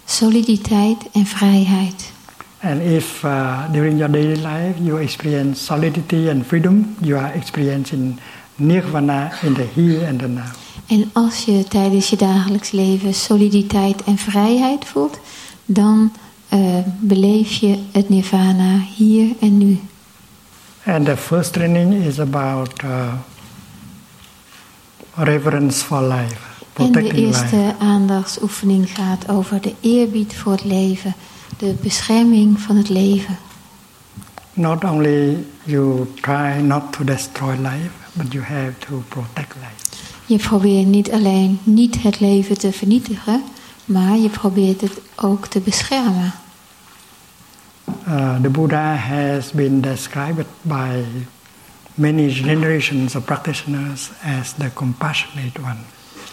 soliditeit en vrijheid. And if uh, during your daily life you experience solidity and freedom, you are experiencing nirvana in the here and the now. En als je tijdens je dagelijks leven soliditeit en vrijheid voelt, dan uh, beleef je het nirvana hier en nu. And the first training is about uh, reverence for life, En de eerste life. aandachtsoefening gaat over de eerbied voor het leven, de bescherming van het leven. Not only you try not to destroy life, but you have to protect life. Je probeert niet alleen niet het leven te vernietigen, maar je probeert het ook te beschermen. Uh, the Buddha has been described by many generations of practitioners as the compassionate one.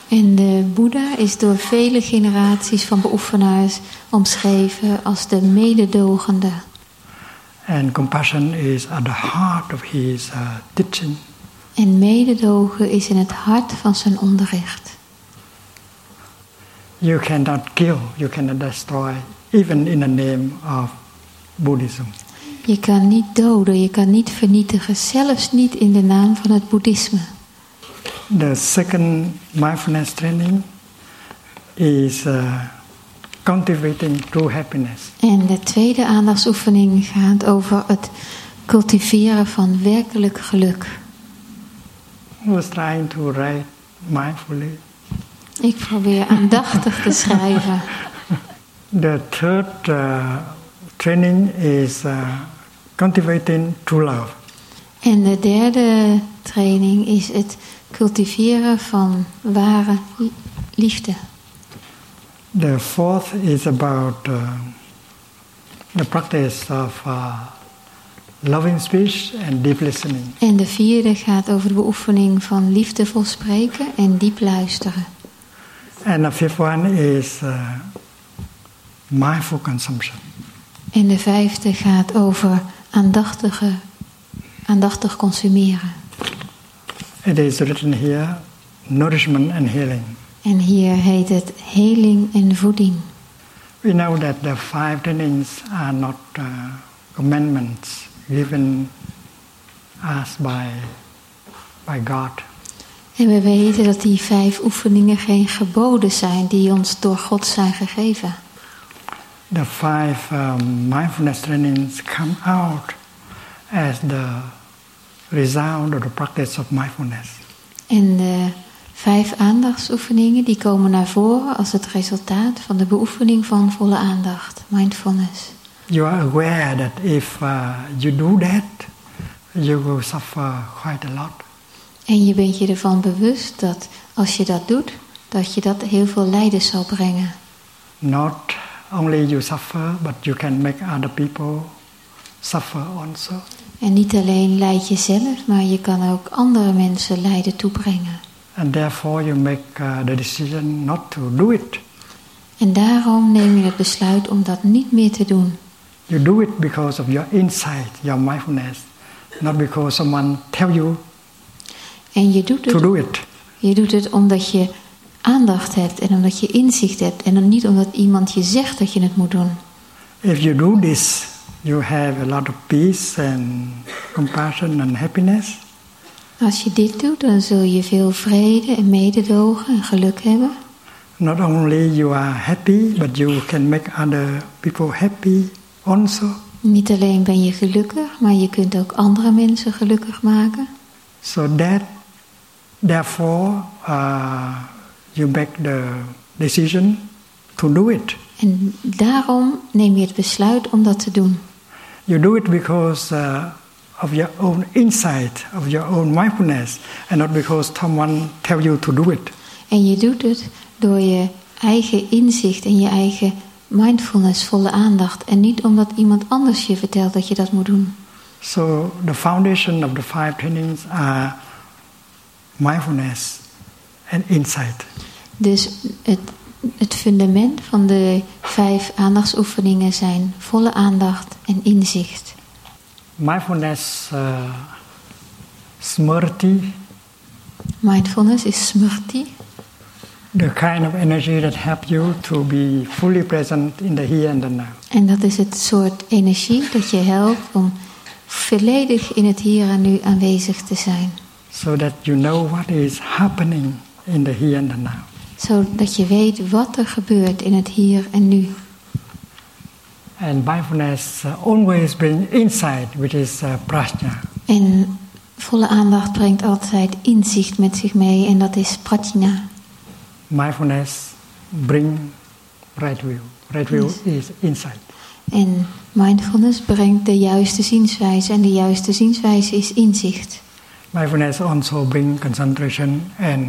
En de Boeddha is door vele generaties van beoefenaars omschreven als de mededogende. And compassion is at the heart of his uh, teaching. En mededogen is in het hart van zijn onderricht. You cannot kill, you cannot destroy, even in the name of Buddhism. Je kan niet doden, je kan niet vernietigen, zelfs niet in de naam van het boeddhisme. The second mindfulness training is uh, cultivating true happiness. En de tweede aandachtsoefening gaat over het cultiveren van werkelijk geluk. I was trying to write mindfully. Ik probeer aandachtig te schrijven. The third uh, training is uh, cultivating true love. En de derde training is het cultiveren van ware li- liefde. The fourth is about uh, the practice of uh, loving speech and deep listening. En de vierde gaat over de beoefening van liefdevol spreken en diep luisteren. And the fifth one is uh, mindful consumption. En de vijfde gaat over aandachtige, aandachtig consumeren. It is written here nourishment and healing. En hier heet het heling en voeding. We know that the five trainings are not uh, commandments given us by, by God. En we weten dat die vijf oefeningen geen geboden zijn die ons door God zijn gegeven. The five um, mindfulness trainings come out as the result of the practice of mindfulness. En de vijf aandachtsoefeningen die komen naar voren als het resultaat van de beoefening van volle aandacht, mindfulness. You are aware that if uh, you do that, you will suffer quite a lot. En je bent je ervan bewust dat als je dat doet, dat je dat heel veel lijden zal brengen. Not only you suffer, but you can make other people suffer also. En niet alleen leid je zelf, maar je kan ook andere mensen lijden toebrengen. And therefore you make uh, the decision not to do it. En daarom neem je het besluit om dat niet meer te doen. You do it because of your insight, your mindfulness, not because someone tell you En je doet to het, do it. je doet het omdat je aandacht hebt en omdat je inzicht hebt. En dan niet omdat iemand je zegt dat je het moet doen. If you do this, you have a lot of peace and compassion and happiness. Als je dit doet, dan zul je veel vrede en mededogen en geluk hebben. Not only you are happy, but you can make other people happy also. Niet alleen ben je gelukkig, maar je kunt ook andere mensen gelukkig maken. So that, therefore, uh, you make the decision to do it. En daarom neem je het besluit om dat te doen. You do it because uh, of your own insight, of your own mindfulness, and not because someone tell you to do it. En je doet het door je eigen inzicht en je eigen mindfulness, volle aandacht. En niet omdat iemand anders je vertelt dat je dat moet doen. So the foundation of the five trainings are mindfulness and insight. Dus het, het fundament van de vijf aandachtsoefeningen zijn volle aandacht en inzicht. Mindfulness, uh, smrti, Mindfulness is smrti, the kind of energy that help you to be fully present in the here and the now. En dat is het soort energie dat je helpt om volledig in het hier en nu aanwezig te zijn. So that you know what is happening in the here and the now. Zodat je weet wat er gebeurt in het hier en nu. And mindfulness uh, always bring insight, which is uh, prajna. En volle aandacht brengt altijd inzicht met zich mee en dat is prajna. Mindfulness bring right view. Right view Yes. is insight. En mindfulness brengt de juiste zienswijze en de juiste zienswijze is inzicht. Mindfulness also bring concentration and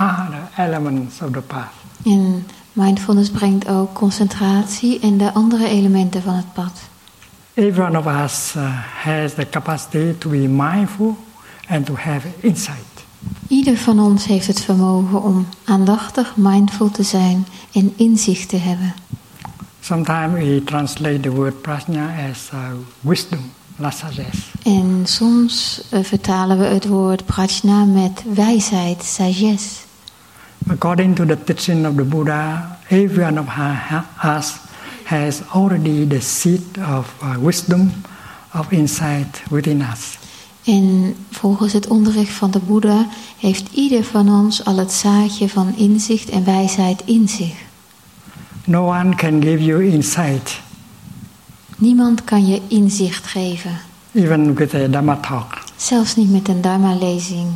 other elements of the path. En mindfulness brengt ook concentratie en de andere elementen van het pad. Every one of us uh, has the capacity to be mindful and to have insight. Ieder van ons heeft het vermogen om aandachtig, mindful te zijn en inzicht te hebben. Sometimes we translate the word prajna as uh, wisdom, lasages. En soms eh, vertalen we het woord prajna met wijsheid, sagesse. According to the teaching of the Buddha, every one of us has already the seed of uh, wisdom, of insight within us. En volgens het onderricht van de Boeddha heeft ieder van ons al het zaadje van inzicht en wijsheid in zich. No one can give you insight, Niemand kan je inzicht geven, even with a Dhamma talk. zelfs niet met een Dharma-lezing.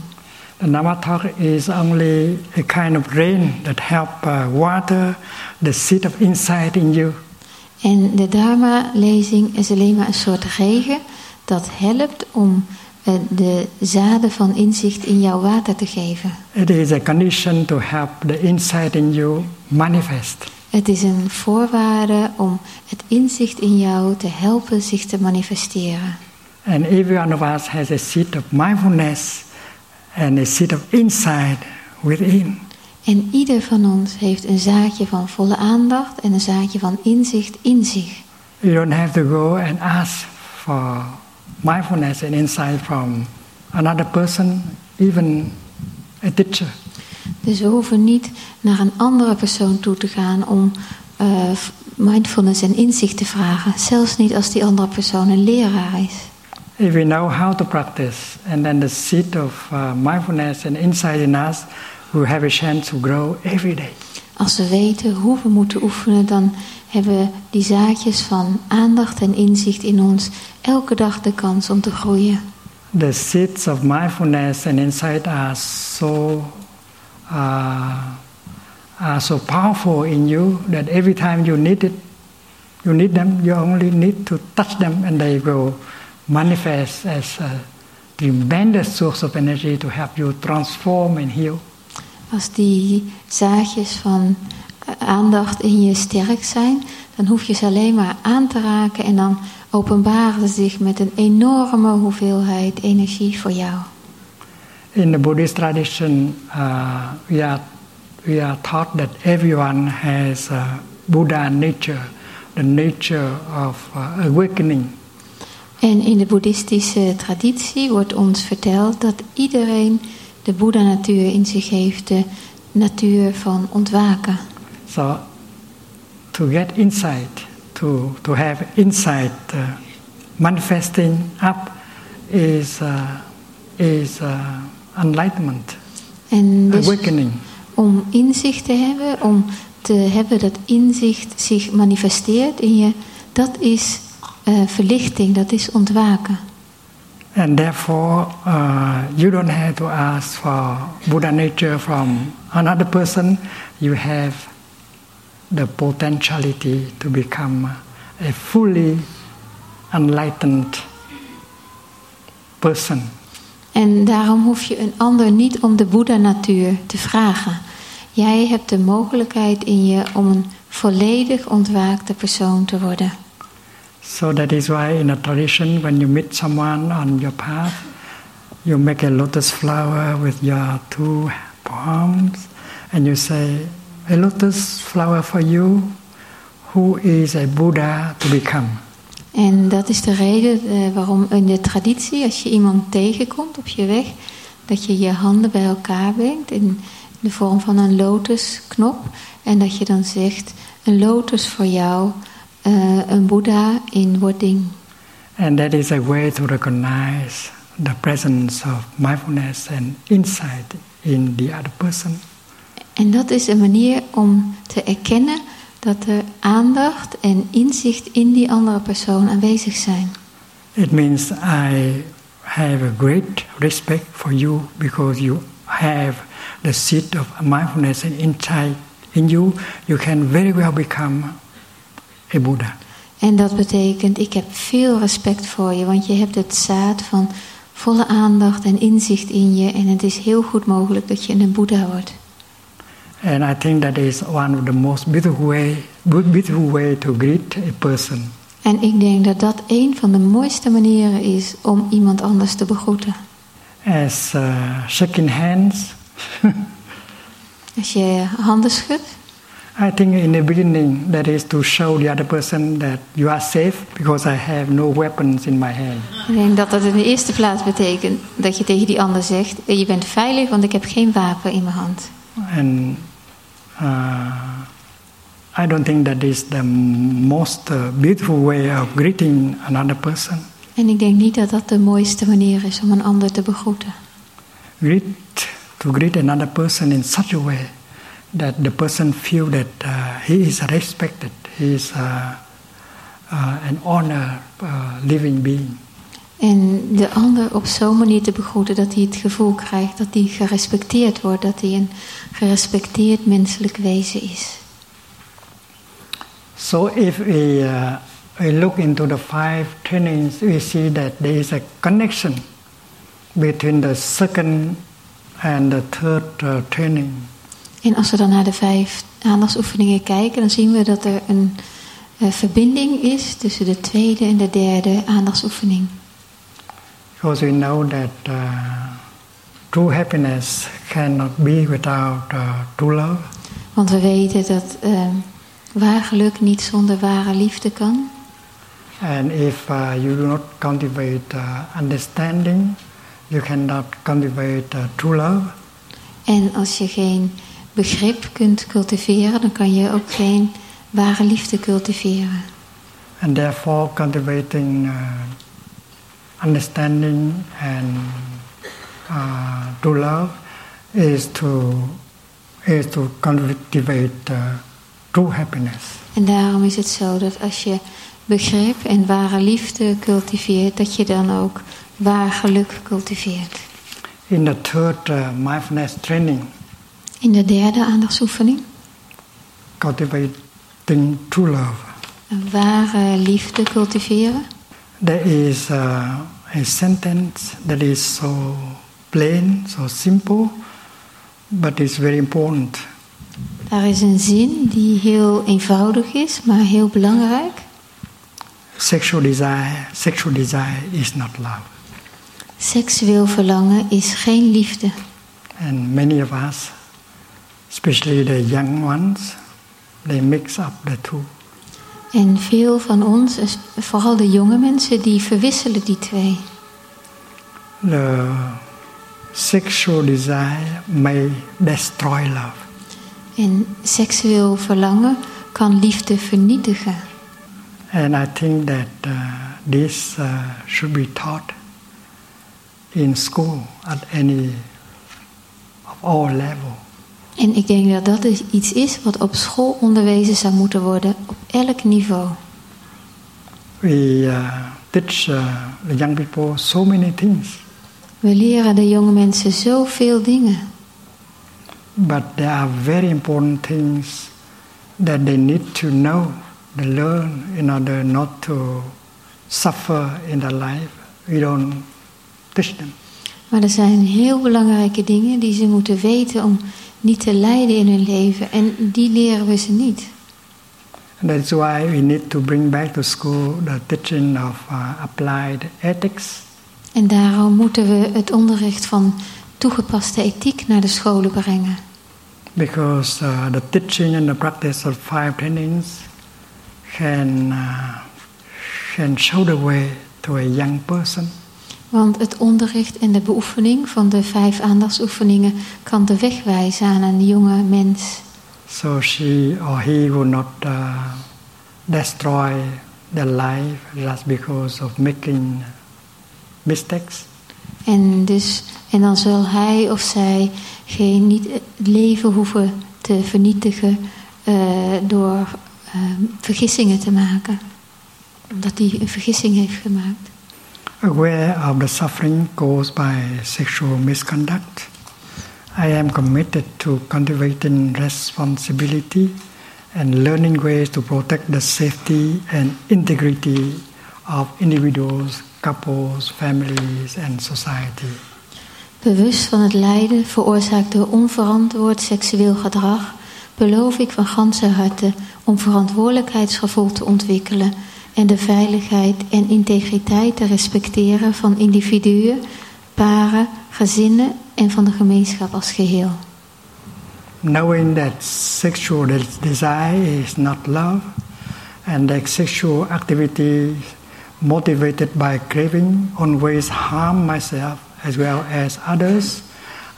The Dhamma talk is only a kind of rain that help uh, water the seed of insight in you. En de Dharma-lezing is alleen maar een soort regen dat helpt om eh, de zaden van inzicht in jouw water te geven. It is a condition to help the insight in you manifest. Het is een voorwaarde om het inzicht in jou te helpen zich te manifesteren. And every one of us has a seed of mindfulness and a seed of insight within. En ieder van ons heeft een zaadje van volle aandacht en een zaadje van inzicht in zich. You don't have to go and ask for mindfulness and insight from another person, even a teacher. Dus we hoeven niet naar een andere persoon toe te gaan om eh, mindfulness en inzicht te vragen. Zelfs niet als die andere persoon een leraar is. If we know how to practice, and then the seed of uh, mindfulness and insight in us will have a chance to grow every day. Als we weten hoe we moeten oefenen, dan hebben die zaadjes van aandacht en inzicht in ons elke dag de kans om te groeien. The seeds of mindfulness and insight are so uh, are so powerful in you that every time you need it, you need them. You only need to touch them, and they will manifest as a tremendous source of energy to help you transform and heal. Als die zaadjes van eh, aandacht in je sterk zijn, dan hoef je ze alleen maar aan te raken en dan openbaren ze zich met een enorme hoeveelheid energie voor jou. In the Buddhist tradition, uh, we, are, we are taught that everyone has uh, Buddha nature, the nature of uh, awakening. En in de boeddhistische traditie wordt ons verteld dat iedereen de Boeddha-natuur in zich heeft, de natuur van ontwaken. So, to get insight, to, to have insight uh, manifesting up is, uh, is uh, enlightenment, En dus awakening. om inzicht te hebben, om te hebben dat inzicht zich manifesteert in je, dat is eh, verlichting, dat is ontwaken. And therefore, uh, you don't have to ask for Buddha nature from another person. You have the potentiality to become a fully enlightened person. En daarom hoef je een ander niet om de Boeddha-natuur te vragen. Jij hebt de mogelijkheid in je om een volledig ontwaakte persoon te worden. So that is why in a tradition, when you meet someone on your path, you make a lotus flower with your two palms, and you say, "A lotus flower for you, who is a Buddha to become." En dat is de reden eh, waarom in de traditie, als je iemand tegenkomt op je weg, dat je je handen bij elkaar brengt in de vorm van een lotusknop. En dat je dan zegt, een lotus voor jou, eh, een Boeddha in wording. And that is a way to recognize the presence of mindfulness and insight in the other person. En dat is een manier om te erkennen dat er aandacht en inzicht in die andere persoon aanwezig zijn. It means I have a great respect for you because you have the seed of mindfulness and insight in you. You can very well become a Buddha. En dat betekent, ik heb veel respect voor je, want je hebt het zaad van volle aandacht en inzicht in je. En het is heel goed mogelijk dat je een Boeddha wordt. And I think that is one of the most beautiful way, beautiful way to greet a person. En ik denk dat dat een van de mooiste manieren is om iemand anders te begroeten. As uh, shaking hands, Als je handen schudt, I think in the beginning that is to show the other person that you are safe because I have no weapons in my hand. ik denk dat dat in de eerste plaats betekent dat je tegen die ander zegt: "Eh, Je bent veilig, want ik heb geen wapen in mijn hand. And uh, I don't think that is the most uh, beautiful way of greeting another person. En ik denk niet dat dat de mooiste manier is om een ander te begroeten. Greet to greet another person in such a way that the person feel that uh, he is respected, he is uh, uh, an honor living being. En de ander op zo'n manier te begroeten dat hij het gevoel krijgt dat hij gerespecteerd wordt, dat hij een gerespecteerd menselijk wezen is. So if we, we look into the five trainings, we see that there is a connection between the second and the third training. En als we dan naar de vijf aandachtsoefeningen kijken, dan zien we dat er een eh, verbinding is tussen de tweede en de derde aandachtsoefening. Because we know that uh, true happiness cannot be without uh, true love. Want we weten dat eh, waar geluk niet zonder ware liefde kan. And if uh, you do not cultivate uh, understanding, you cannot cultivate uh, true love. En als je geen begrip kunt cultiveren, dan kan je ook geen ware liefde cultiveren. And therefore, cultivating uh, understanding and uh, true love is to is to cultivate uh, true happiness. En daarom is het zo dat als je begrip en ware liefde cultiveert, dat je dan ook waar geluk cultiveert. In the third uh, mindfulness training, In de derde aandachtsoefening, cultivating true love, een ware liefde cultiveren. there is uh, a sentence that is so plain, so simple, but it's very important. Daar is een zin die heel eenvoudig is, maar heel belangrijk. Sexual desire, sexual desire is not love. Seksueel verlangen is geen liefde. And many of us, especially the young ones, they mix up the two. En veel van ons, vooral de jonge mensen, die verwisselen die twee. The sexual desire may destroy love. En seksueel verlangen kan liefde vernietigen. And I think that uh, this uh, should be taught in school at any of all level. En ik denk dat dat is iets is wat op school onderwezen zou moeten worden, op elk niveau. We uh, teach uh, the young people so many things. We leren de jonge mensen zoveel dingen. But there are very important things that they need to know, to learn in order not to suffer in their life. We don't teach them. Maar er zijn heel belangrijke dingen die ze moeten weten om niet te lijden in hun leven. En die leren we ze niet. And that's why we need to bring back to school the teaching of uh, applied ethics. En daarom moeten we het onderricht van toegepaste ethiek naar de scholen brengen. Because uh, the teaching and the practice of five trainings can, uh, can show the way to a young person. Want het onderricht en de beoefening van de vijf aandachtsoefeningen kan de weg wijzen aan een jonge mens. So she or he will not uh, destroy their life just because of making mistakes. En, dus, en dan zal hij of zij geen, niet het leven hoeven te vernietigen uh, door uh, vergissingen te maken. Omdat hij een vergissing heeft gemaakt. Aware of the suffering caused by sexual misconduct, I am committed to cultivating responsibility and learning ways to protect the safety and integrity of individuals, couples, families and society. Bewust van het lijden veroorzaakt door onverantwoord seksueel gedrag, beloof ik van ganse harte om verantwoordelijkheidsgevoel te ontwikkelen en de veiligheid en integriteit te respecteren van individuen, paren, gezinnen en van de gemeenschap als geheel. Knowing that sexual desire is not love and that sexual activity motivated by craving always harm myself as well as others,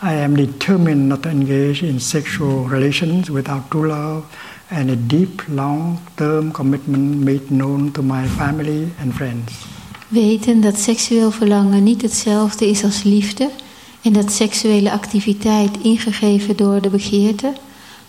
I am determined not to engage in sexual relations without true love and a deep, long-term commitment made known to my family and friends. Weten dat seksueel verlangen niet hetzelfde is als liefde en dat seksuele activiteit ingegeven door de begeerte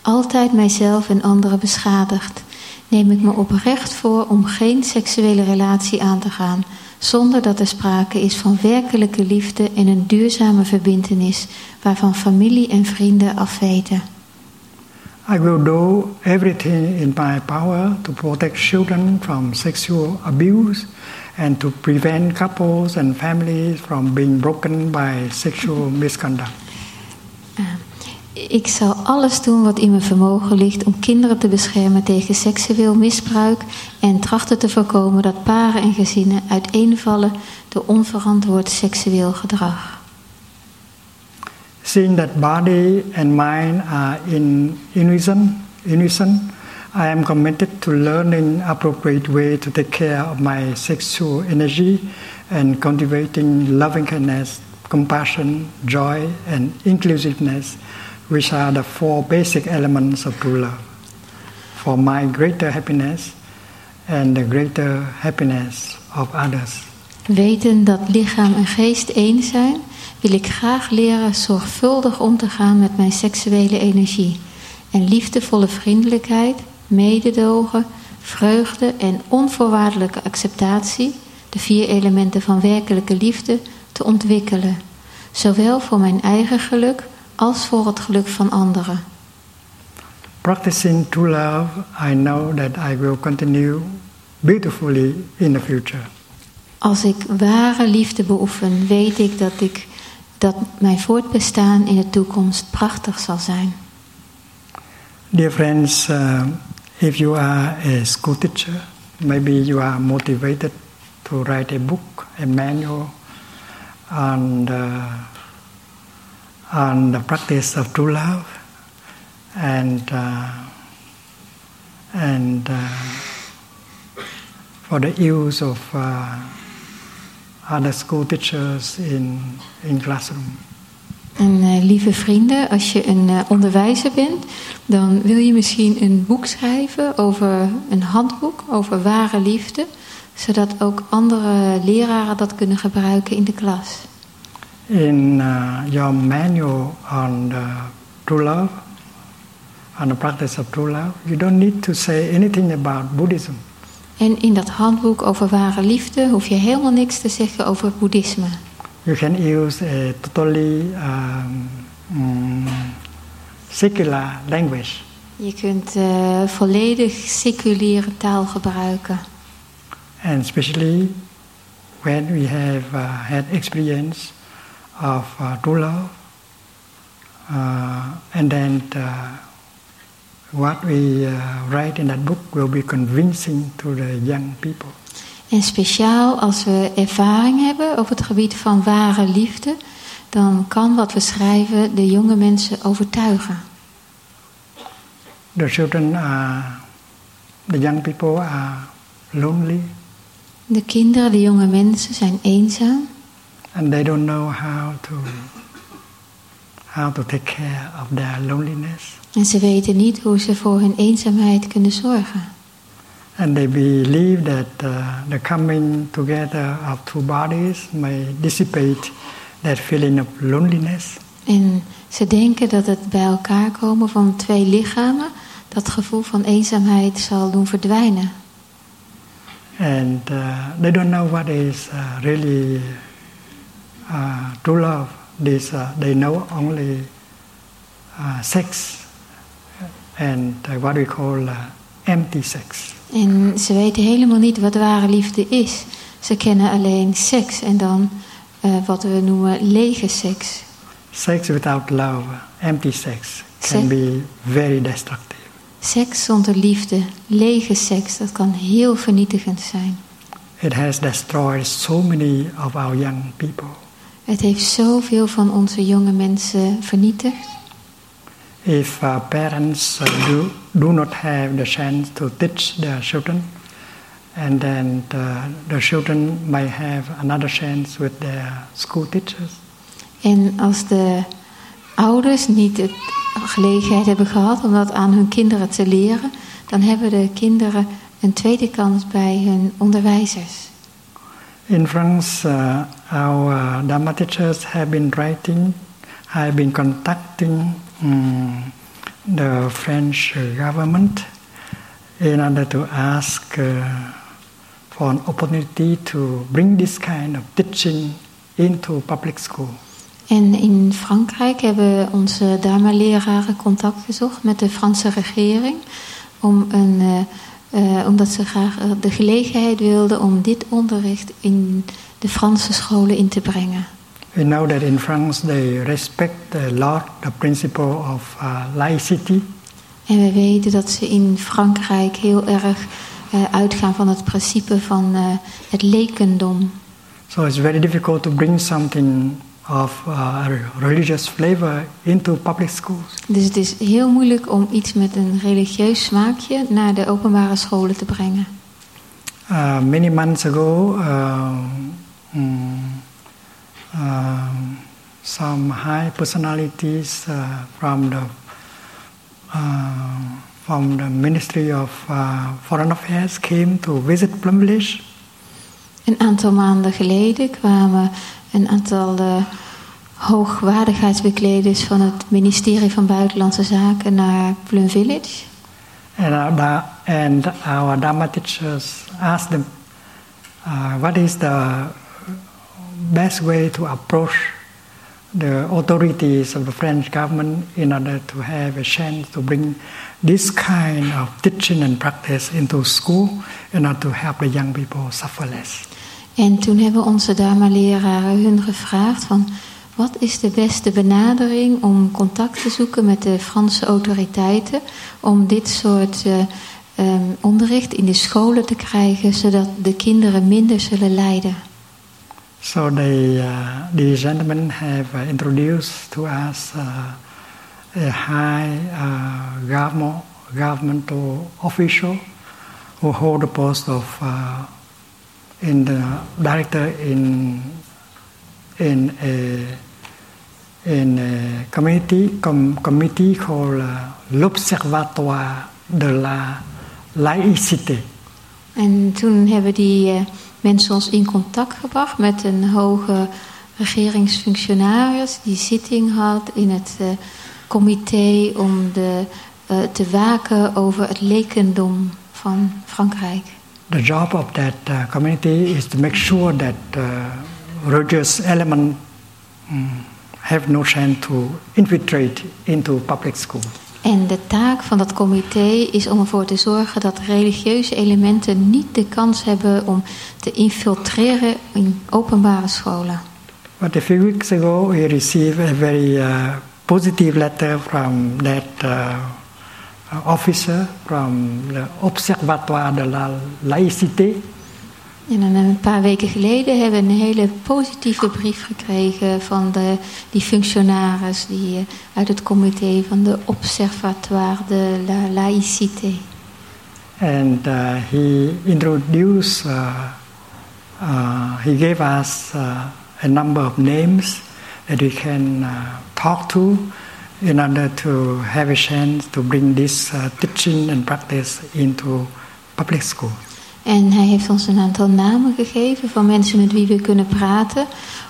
altijd mijzelf en anderen beschadigt, neem ik me oprecht voor om geen seksuele relatie aan te gaan zonder dat er sprake is van werkelijke liefde en een duurzame verbintenis waarvan familie en vrienden afweten. I will do everything in my power to protect children from sexual abuse and to prevent couples and families from being broken by sexual misconduct. Ik zal alles doen wat in mijn vermogen ligt om kinderen te beschermen tegen seksueel misbruik en trachten te voorkomen dat paren en gezinnen uiteenvallen door onverantwoord seksueel gedrag. Seeing that body and mind are in unison, unison, I am committed to learning appropriate way to take care of my sexual energy and cultivating loving kindness, compassion, joy, and inclusiveness which are the four basic elements of true love, for my greater happiness and the greater happiness of others. Weten dat lichaam en geest één zijn, wil ik graag leren zorgvuldig om te gaan met mijn seksuele energie en liefdevolle vriendelijkheid, mededogen, vreugde en onvoorwaardelijke acceptatie, de vier elementen van werkelijke liefde, te ontwikkelen, zowel voor mijn eigen geluk als voor het geluk van anderen. Practicing true love, I know that I will continue beautifully in the future. Als ik ware liefde beoefen, weet ik dat, ik dat mijn voortbestaan in de toekomst prachtig zal zijn. Dear friends, uh, if you are a school teacher, maybe you are motivated to write a book, a manual on the on the practice of true love and uh, and uh, for the use of uh, other school teachers in in classroom. En uh, lieve vrienden, als je een uh, onderwijzer bent, dan wil je misschien een boek schrijven over een handboek over ware liefde, zodat ook andere leraren dat kunnen gebruiken in de klas. in uh, your manual on the true love, on the practice of true love, you don't need to say anything about Buddhism. En in dat handboek over ware liefde hoef je helemaal niks te zeggen over boeddhisme. You can use a totally um, mm, secular language. Je kunt eh, volledig seculiere taal gebruiken. And especially when we have uh, had experience of uh, true love, uh, and then uh, what we uh, write in that book will be convincing to the young people. En speciaal als we ervaring hebben op het gebied van ware liefde, dan kan wat we schrijven de jonge mensen overtuigen. The children are, the young people are lonely, De kinderen, de jonge mensen zijn eenzaam and they don't know how to how to take care of their loneliness. En ze weten niet hoe ze voor hun eenzaamheid kunnen zorgen. And they believe that uh, the coming together of two bodies may dissipate that feeling of loneliness. En ze denken dat het bij elkaar komen van twee lichamen dat gevoel van eenzaamheid zal doen verdwijnen. And uh, they don't know what is uh, really uh, true love. This, uh, they know only uh, sex and what we call uh, empty sex. En ze weten helemaal niet wat ware liefde is. Ze kennen alleen seks en dan eh, wat we noemen lege seks. Sex without love, empty sex, can be very destructive. Seks zonder liefde, lege seks, dat kan heel vernietigend zijn. It has destroyed so many of our young people. Het heeft zoveel van onze jonge mensen vernietigd. If uh, parents uh, do, do not have the chance to teach their children, and then the, the children may have another chance with their school teachers, En als de ouders niet de gelegenheid hebben gehad om dat aan hun kinderen te leren, dan hebben de kinderen een tweede kans bij hun onderwijzers. In France, uh, our uh, Dharma teachers have been writing, have been contacting um, the French government in order to ask uh, for an opportunity to bring this kind of teaching into public school. En in Frankrijk hebben onze Dharma-leraren contact gezocht met de Franse regering. Om een, eh, eh, omdat ze graag eh, de gelegenheid wilden om dit onderricht in de Franse scholen in te brengen. We know that in France they respect a lot the principle of uh, laicity, En we weten dat ze in Frankrijk heel erg eh, uitgaan van het principe van eh, het lekendom. so it's very difficult to bring something of uh, a religious flavor into public schools. Dus het is heel moeilijk om iets met een religieus smaakje naar de openbare scholen te brengen. Uh, many months ago, uh, mm, some high personalities uh, from the uh, from the Ministry of uh, Foreign Affairs came to visit Plum Village, Een aantal maanden geleden kwamen een aantal eh, hoogwaardigheidsbekleders van het ministerie van Buitenlandse Zaken naar Plum Village. and our, and our Dharma teachers asked them, uh, "What is the best way to approach the authorities of the French government in order to have a chance to bring this kind of teaching and practice into school in order to help the young people suffer less?" En toen hebben onze Dharma-leraren hun gevraagd van... wat is de beste benadering om contact te zoeken met de Franse autoriteiten... om dit soort ehm, onderricht in de scholen te krijgen... zodat de kinderen minder zullen lijden. So they, uh, the gentlemen have uh, introduced to us uh, a high uh, government, governmental official who hold the post of uh, in the director in in a in a committee com, committee called uh, l'Observatoire de la laïcité. En toen hebben die mensen ons in contact gebracht met een hoge regeringsfunctionaris... die zitting had in het eh, comité om eh, te waken over het lekendom van Frankrijk. the job of that uh, is to make sure that uh, religious element mm, have no chance to infiltrate into public school. En de taak van dat comité is om ervoor te zorgen dat religieuze elementen niet de kans hebben om te infiltreren in openbare scholen. But a few weeks ago, we received a very uh, positive letter from that uh, officer from the Observatoire de la Laïcité. En een paar weken geleden hebben we een hele positieve brief gekregen van de, die functionaris die, eh, uit het comité van de Observatoire de la Laïcité. And uh, he introduced, uh, uh, he gave us a number of names that we can talk to in order to have a chance to bring this teaching and practice into public school. En hij heeft ons een aantal namen gegeven van mensen met wie we kunnen praten.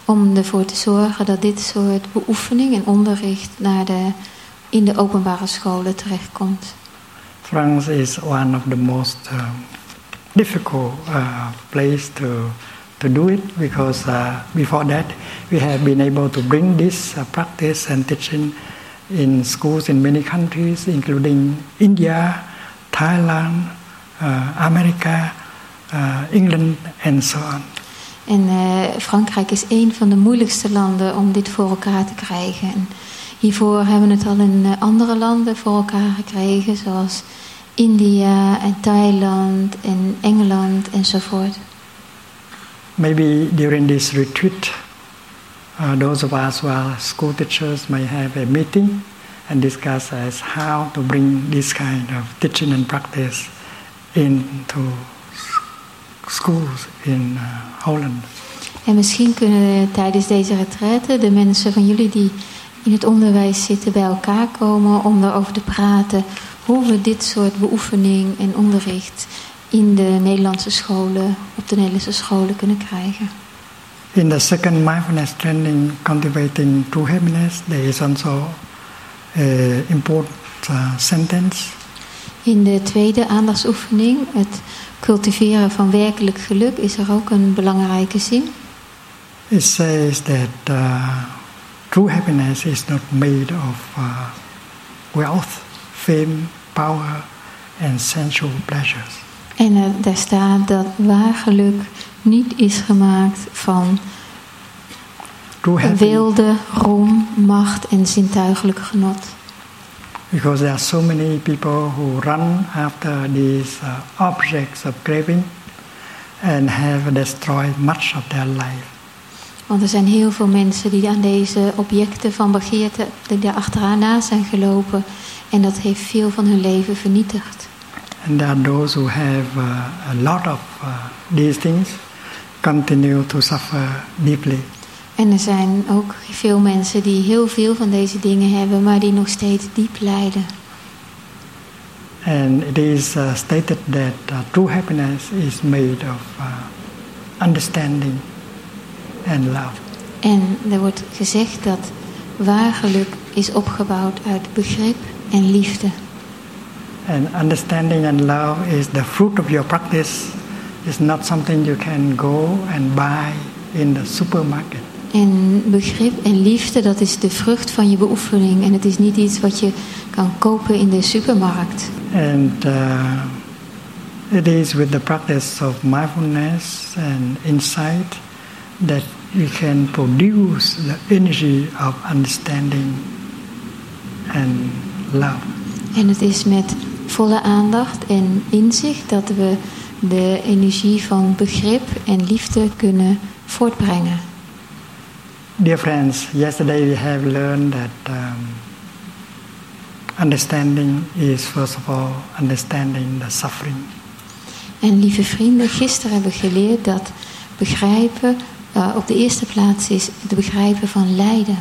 Om ervoor te zorgen dat dit soort beoefening en onderricht naar de, in de openbare scholen terechtkomt. France is one of the most um, difficult uh, place to to do it because uh, before that we have been able to bring this uh, practice and teaching in schools in many countries, including India, Thailand, uh, America, uh, England, and so on. En eh, Frankrijk is een van de moeilijkste landen om dit voor elkaar te krijgen. En hiervoor hebben we het al in eh, andere landen voor elkaar gekregen, zoals India en Thailand en Engeland enzovoort. Maybe during this retreat, uh, those of us who are school teachers may have a meeting and discuss as how to bring this kind of teaching and practice into schools in uh, Holland. En misschien kunnen tijdens deze retraite de mensen van jullie die in het onderwijs zitten bij elkaar komen om erover te praten hoe we dit soort beoefening en onderricht in de Nederlandse scholen, op de Nederlandse scholen kunnen krijgen. In the second mindfulness training, cultivating true happiness, there is also an important uh, sentence. In de tweede aandachtsoefening, het cultiveren van werkelijk geluk, is er ook een belangrijke zin. It says that uh, true happiness is not made of uh, wealth, fame, power, and sensual pleasures. En er, daar staat dat waar geluk niet is gemaakt van wilde, roem, macht en zintuigelijk genot. Because there are so many people who run after these uh, objects of craving and have destroyed much of their life. Want er zijn heel veel mensen die aan deze objecten van begeerte die daar achteraan na zijn gelopen. En dat heeft veel van hun leven vernietigd. And there are those who have uh, a lot of uh, these things continue to suffer deeply. En er zijn ook veel mensen die heel veel van deze dingen hebben, maar die nog steeds diep lijden. And it is uh, stated that uh, true happiness is made of uh, understanding and love. En er wordt gezegd dat waar geluk is opgebouwd uit begrip en liefde. And understanding and love is the fruit of your practice. It's not something you can go and buy in the supermarket. En begrip en liefde, dat is de vrucht van je beoefening. En het is niet iets wat je kan kopen in de supermarkt. And uh, it is with the practice of mindfulness and insight that we can produce the energy of understanding and love. En het is met volle aandacht en inzicht dat we de energie van begrip en liefde kunnen voortbrengen. Dear friends, yesterday we have learned that um, understanding is first of all understanding the suffering. En lieve vrienden, gisteren hebben we geleerd dat begrijpen uh, op de eerste plaats is het begrijpen van lijden.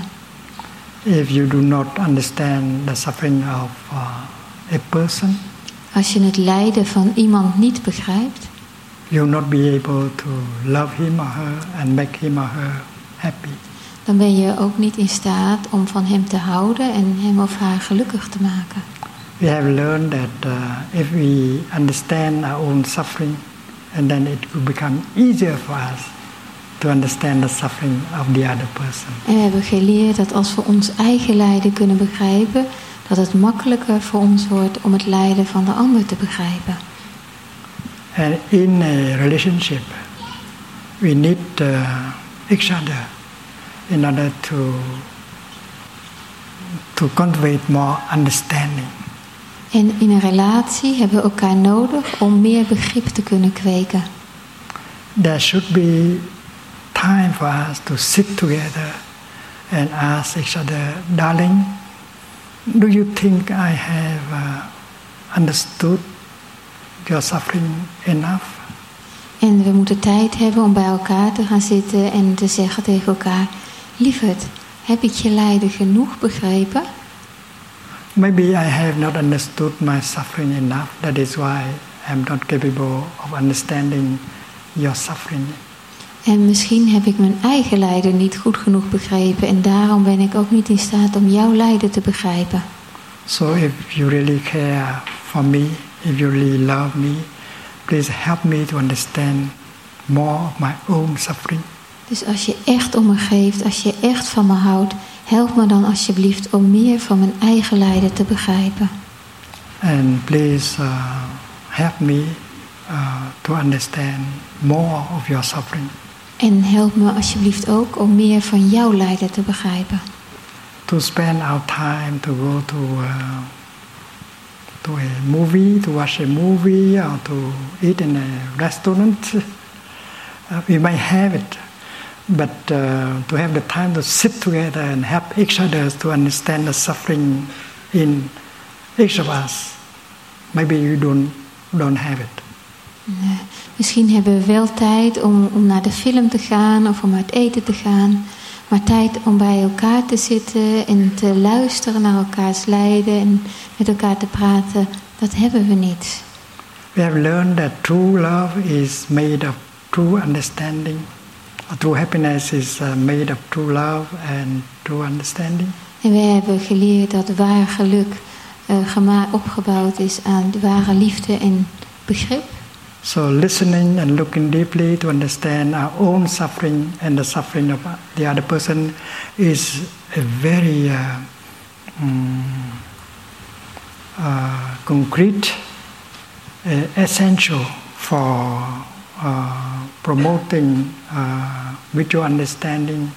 If you do not understand the suffering of uh, a person, Als je het lijden van iemand niet begrijpt, you will not be able to love him or her and make him or her happy. Dan ben je ook niet in staat om van hem te houden en hem of haar gelukkig te maken. We have learned that uh, if we understand our own suffering and then it will become easier for us to understand the suffering of the other person. En we hebben geleerd dat als we ons eigen lijden kunnen begrijpen, dat het makkelijker voor ons wordt om het lijden van de ander te begrijpen. And in a relationship, we need uh, each other in order to to cultivate more understanding. En in een relatie hebben we elkaar nodig om meer begrip te kunnen kweken. There should be time for us to sit together and ask each other, darling, do you think I have uh, understood your suffering enough? En we moeten tijd hebben om bij elkaar te gaan zitten en te zeggen tegen elkaar: Lieverd, heb ik je lijden genoeg begrepen? Maybe I have not understood my suffering enough. That is why I'm not capable of understanding your suffering. En misschien heb ik mijn eigen lijden niet goed genoeg begrepen en daarom ben ik ook niet in staat om jouw lijden te begrijpen. So if you really care for me, if you really love me, please help me to understand more of my own suffering. Dus als je echt om me geeft, als je echt van me houdt, help me dan alsjeblieft om meer van mijn eigen lijden te begrijpen. And please uh, help me uh, to understand more of your suffering. En help me alsjeblieft ook om meer van jouw lijden te begrijpen. To spend our time to go to uh, to a movie, to watch a movie, or to eat in a restaurant. Uh, we may have it, but uh, to have the time to sit together and help each other to understand the suffering in each of us, maybe you don't don't have it. Misschien hebben we wel tijd om, om naar de film te gaan of om uit eten te gaan. Maar tijd om bij elkaar te zitten en te luisteren naar elkaars lijden en met elkaar te praten, dat hebben we niet. We have learned that true love is made of true understanding. True happiness is uh, made of true love and true understanding. En we hebben geleerd dat waar geluk gema- opgebouwd is aan de ware liefde en begrip. So listening and looking deeply to understand our own suffering and the suffering of the other person is a very uh, mm, uh, concrete, uh, essential for uh, promoting uh, mutual understanding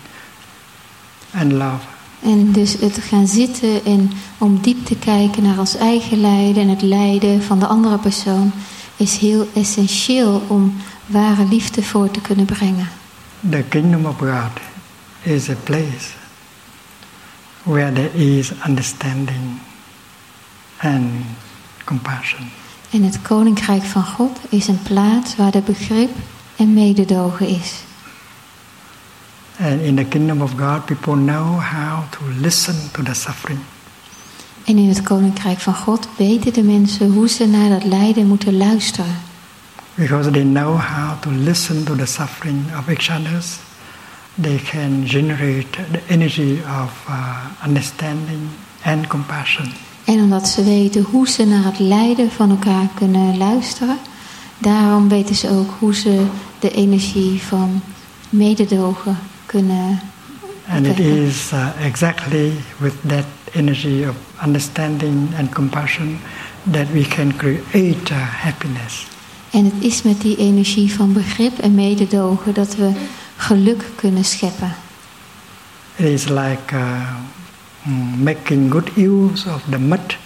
and love. En dus het gaan zitten en om diep te kijken naar ons eigen lijden en het lijden van de andere persoon is heel essentieel om ware liefde voor te kunnen brengen. The kingdom of God is a place where there is understanding and compassion. En het koninkrijk van God is een plaats waar de begrip en mededogen is. And in the kingdom of God, people know how to listen to the suffering. En in het koninkrijk van God weten de mensen hoe ze naar dat lijden moeten luisteren. Because they know how to listen to the suffering of each others, they can generate the energy of uh, understanding and compassion. En omdat ze weten hoe ze naar het lijden van elkaar kunnen luisteren, daarom weten ze ook hoe ze de energie van mededogen kunnen And it is uh, exactly with that energy of understanding and compassion that we can create uh, happiness. En het is met die energie van begrip en mededogen dat we geluk kunnen scheppen. It is like uh, making good use of the mud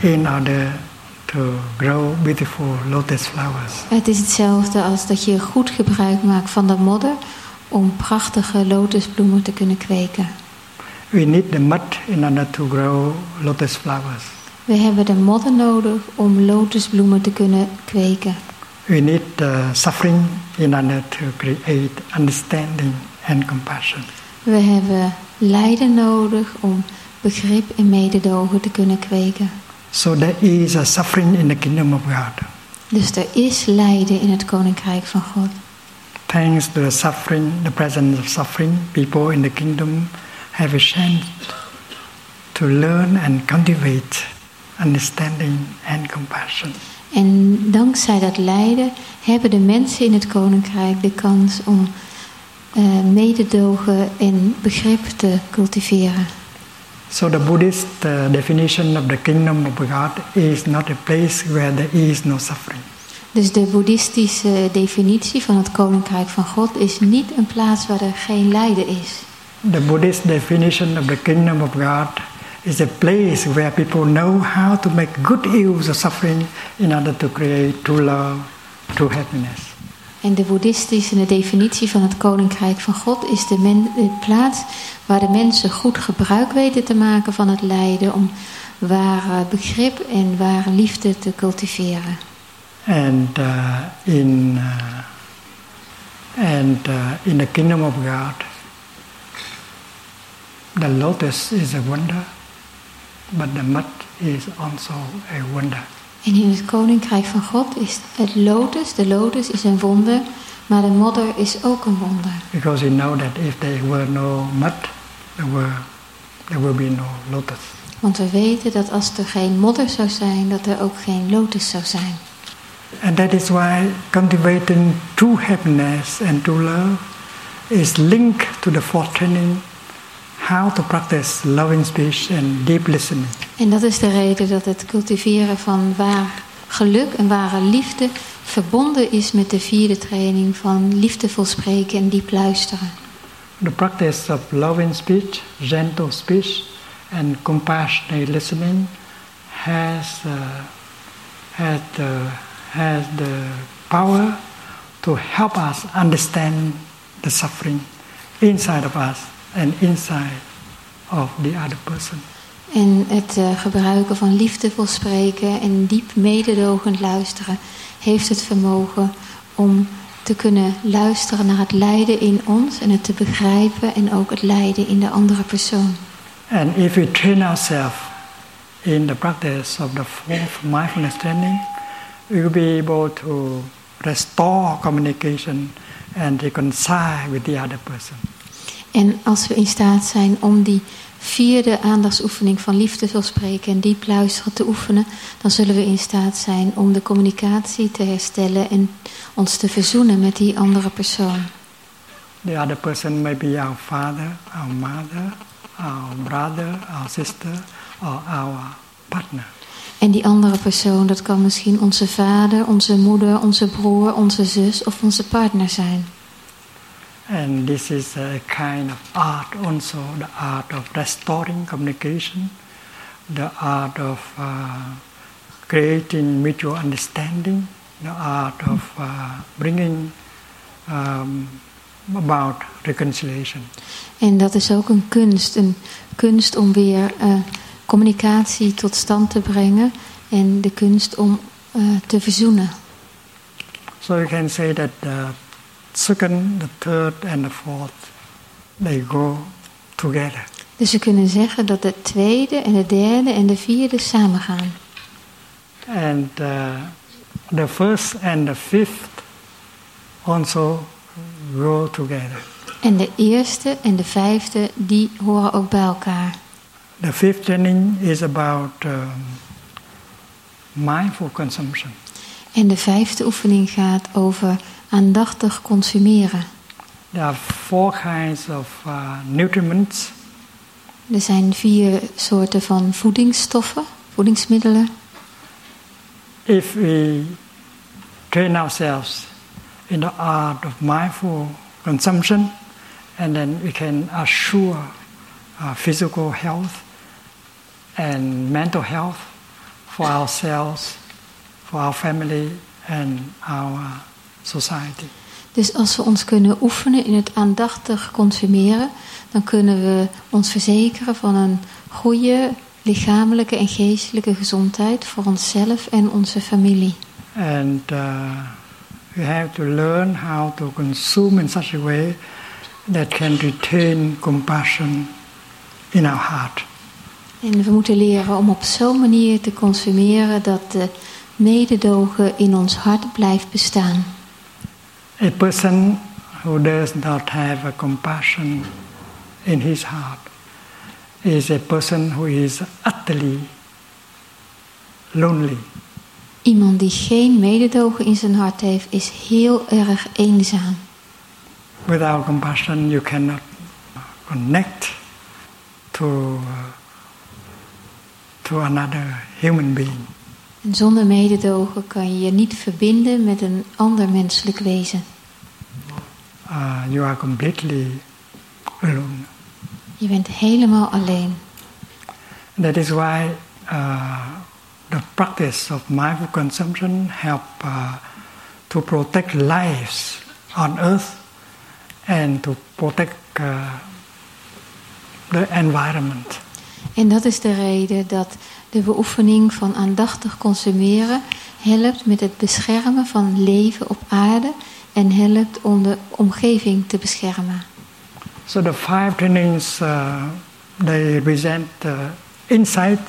in order to grow beautiful lotus flowers. Het is hetzelfde als dat je goed gebruik maakt van de modder om prachtige lotusbloemen te kunnen kweken. We need the mud in order to grow lotus flowers. We hebben de modder nodig om lotusbloemen te kunnen kweken. We need uh, suffering in order to create understanding and compassion. We hebben lijden nodig om begrip en mededogen te kunnen kweken. So there is a suffering in the kingdom of God. Dus er is lijden in het koninkrijk van God. Thanks to the suffering, the presence of suffering, people in the kingdom have a chance to learn and cultivate understanding and compassion. En dankzij dat lijden hebben de mensen in het koninkrijk de kans om mededogen en begrip te cultiveren. So the Buddhist uh, definition of the kingdom of God is not a place where there is no suffering. Dus de boeddhistische definitie van het koninkrijk van God is niet een plaats waar er geen lijden is. The Buddhist definition of the kingdom of God is a place where people know how to make good use of suffering in order to create true love, true happiness. En de boeddhistische definitie van het koninkrijk van God is de, plaats waar de mensen goed gebruik weten te maken van het lijden om ware begrip en ware liefde te cultiveren. And uh, in uh, and uh, in the kingdom of God, the lotus is a wonder, but the mud is also a wonder. En in het koninkrijk van God is het lotus, de lotus is een wonder, maar de modder is ook een wonder. Because you know that if there were no mud, there, were, there will be no lotus. Want we weten dat als er geen modder zou zijn, dat er ook geen lotus zou zijn. And that is why cultivating true happiness and true love is linked to the fourth training how to practice loving speech and deep listening. En dat is de reden dat het cultiveren van waar geluk en ware liefde verbonden is met de vierde training van liefdevol spreken en diep luisteren. The practice of loving speech, gentle speech, and compassionate listening has uh, has the has the power to help us understand the suffering inside of us and inside of the other person. En het uh, gebruiken van liefdevol spreken en diep mededogend luisteren heeft het vermogen om te kunnen luisteren naar het lijden in ons en het te begrijpen en ook het lijden in de andere persoon. And if we train ourselves in the practice of the fourth mindfulness training, we will be able to restore communication and reconcile with the other person. En als we in staat zijn om die vierde aandachtsoefening van liefde zal spreken en diep luisteren te oefenen, dan zullen we in staat zijn om de communicatie te herstellen en ons te verzoenen met die andere persoon. The other person may be our father, our mother, our brother, our sister, or our partner. En die andere persoon, dat kan misschien onze vader, onze moeder, onze broer, onze zus of onze partner zijn. And this is a kind of art also, the art of restoring communication, the art of uh, creating mutual understanding, the art of uh, bringing um, about reconciliation. En dat is ook een kunst, een kunst om weer uh, communicatie tot stand te brengen en de kunst om uh, te verzoenen. So you can say that the second, the third and the fourth, they go together. Dus we kunnen zeggen dat de tweede en de derde en de vierde samengaan. And uh, the first and the fifth also go together. En de eerste en de vijfde, die horen ook bij elkaar. The fifth training is about um, mindful consumption. En de vijfde oefening gaat over aandachtig consumeren. There are four kinds of uh, nutriments. Er zijn vier soorten van voedingsstoffen, voedingsmiddelen. If we train ourselves in the art of mindful consumption, and then we can assure uh, physical health and mental health for ourselves, for our family, and our society. Dus als we ons kunnen oefenen in het aandachtig consumeren, dan kunnen we ons verzekeren van een goede lichamelijke en geestelijke gezondheid voor onszelf en onze familie. And uh, we have to learn how to consume in such a way that can retain compassion in our heart. En we moeten leren om op zo'n manier te consumeren dat de mededogen in ons hart blijft bestaan. A person who does not have a compassion in his heart is a person who is utterly lonely Iemand die geen mededogen in zijn hart heeft, is heel erg eenzaam. Without compassion, you cannot connect to, uh, to another human being. En zonder mededogen kan je je niet verbinden met een ander menselijk wezen. Uh, you are completely alone. Je bent helemaal alleen. That is why uh, the practice of mindful consumption help uh, to protect lives on earth and to protect uh, the environment. En dat is de reden dat de beoefening van aandachtig consumeren helpt met het beschermen van leven op aarde en helpt om de omgeving te beschermen. So the five trainings uh, they present uh, insight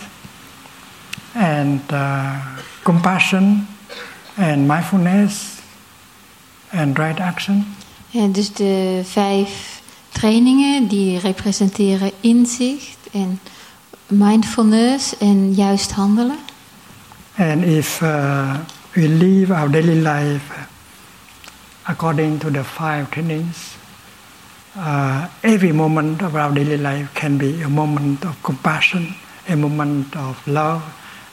and uh, compassion and mindfulness and right action. En dus de vijf trainingen die representeren inzicht en mindfulness en juist handelen. And if uh, we live our daily life according to the five trainings, uh, every moment of our daily life can be a moment of compassion, a moment of love,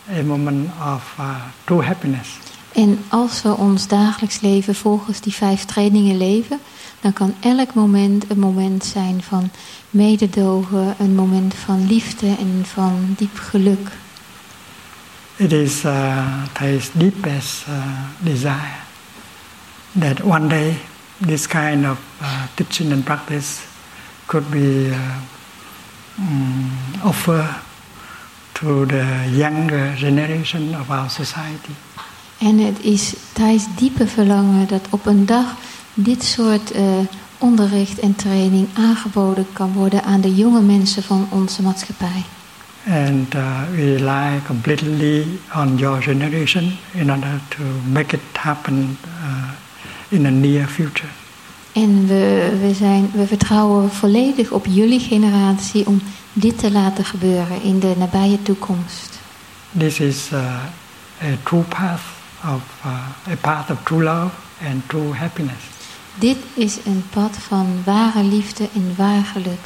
a moment of uh, true happiness. En als we ons dagelijks leven volgens die vijf trainingen leven, dan kan elk moment een moment zijn van mededogen, een moment van liefde en van diep geluk. It is uh, deepest uh, desire that one day this kind of uh, teaching and practice could be uh, mm, offered to the younger generation of our society. En het is Thijs diepe verlangen dat op een dag dit soort uh, onderricht en training aangeboden kan worden aan de jonge mensen van onze maatschappij. And uh, we rely completely on your generation in order to make it happen uh, in the near future. En we, we, zijn, we vertrouwen volledig op jullie generatie om dit te laten gebeuren in de nabije toekomst. This is uh, a true path of uh, a path of true love and true happiness. Dit is een pad van ware liefde en waar geluk.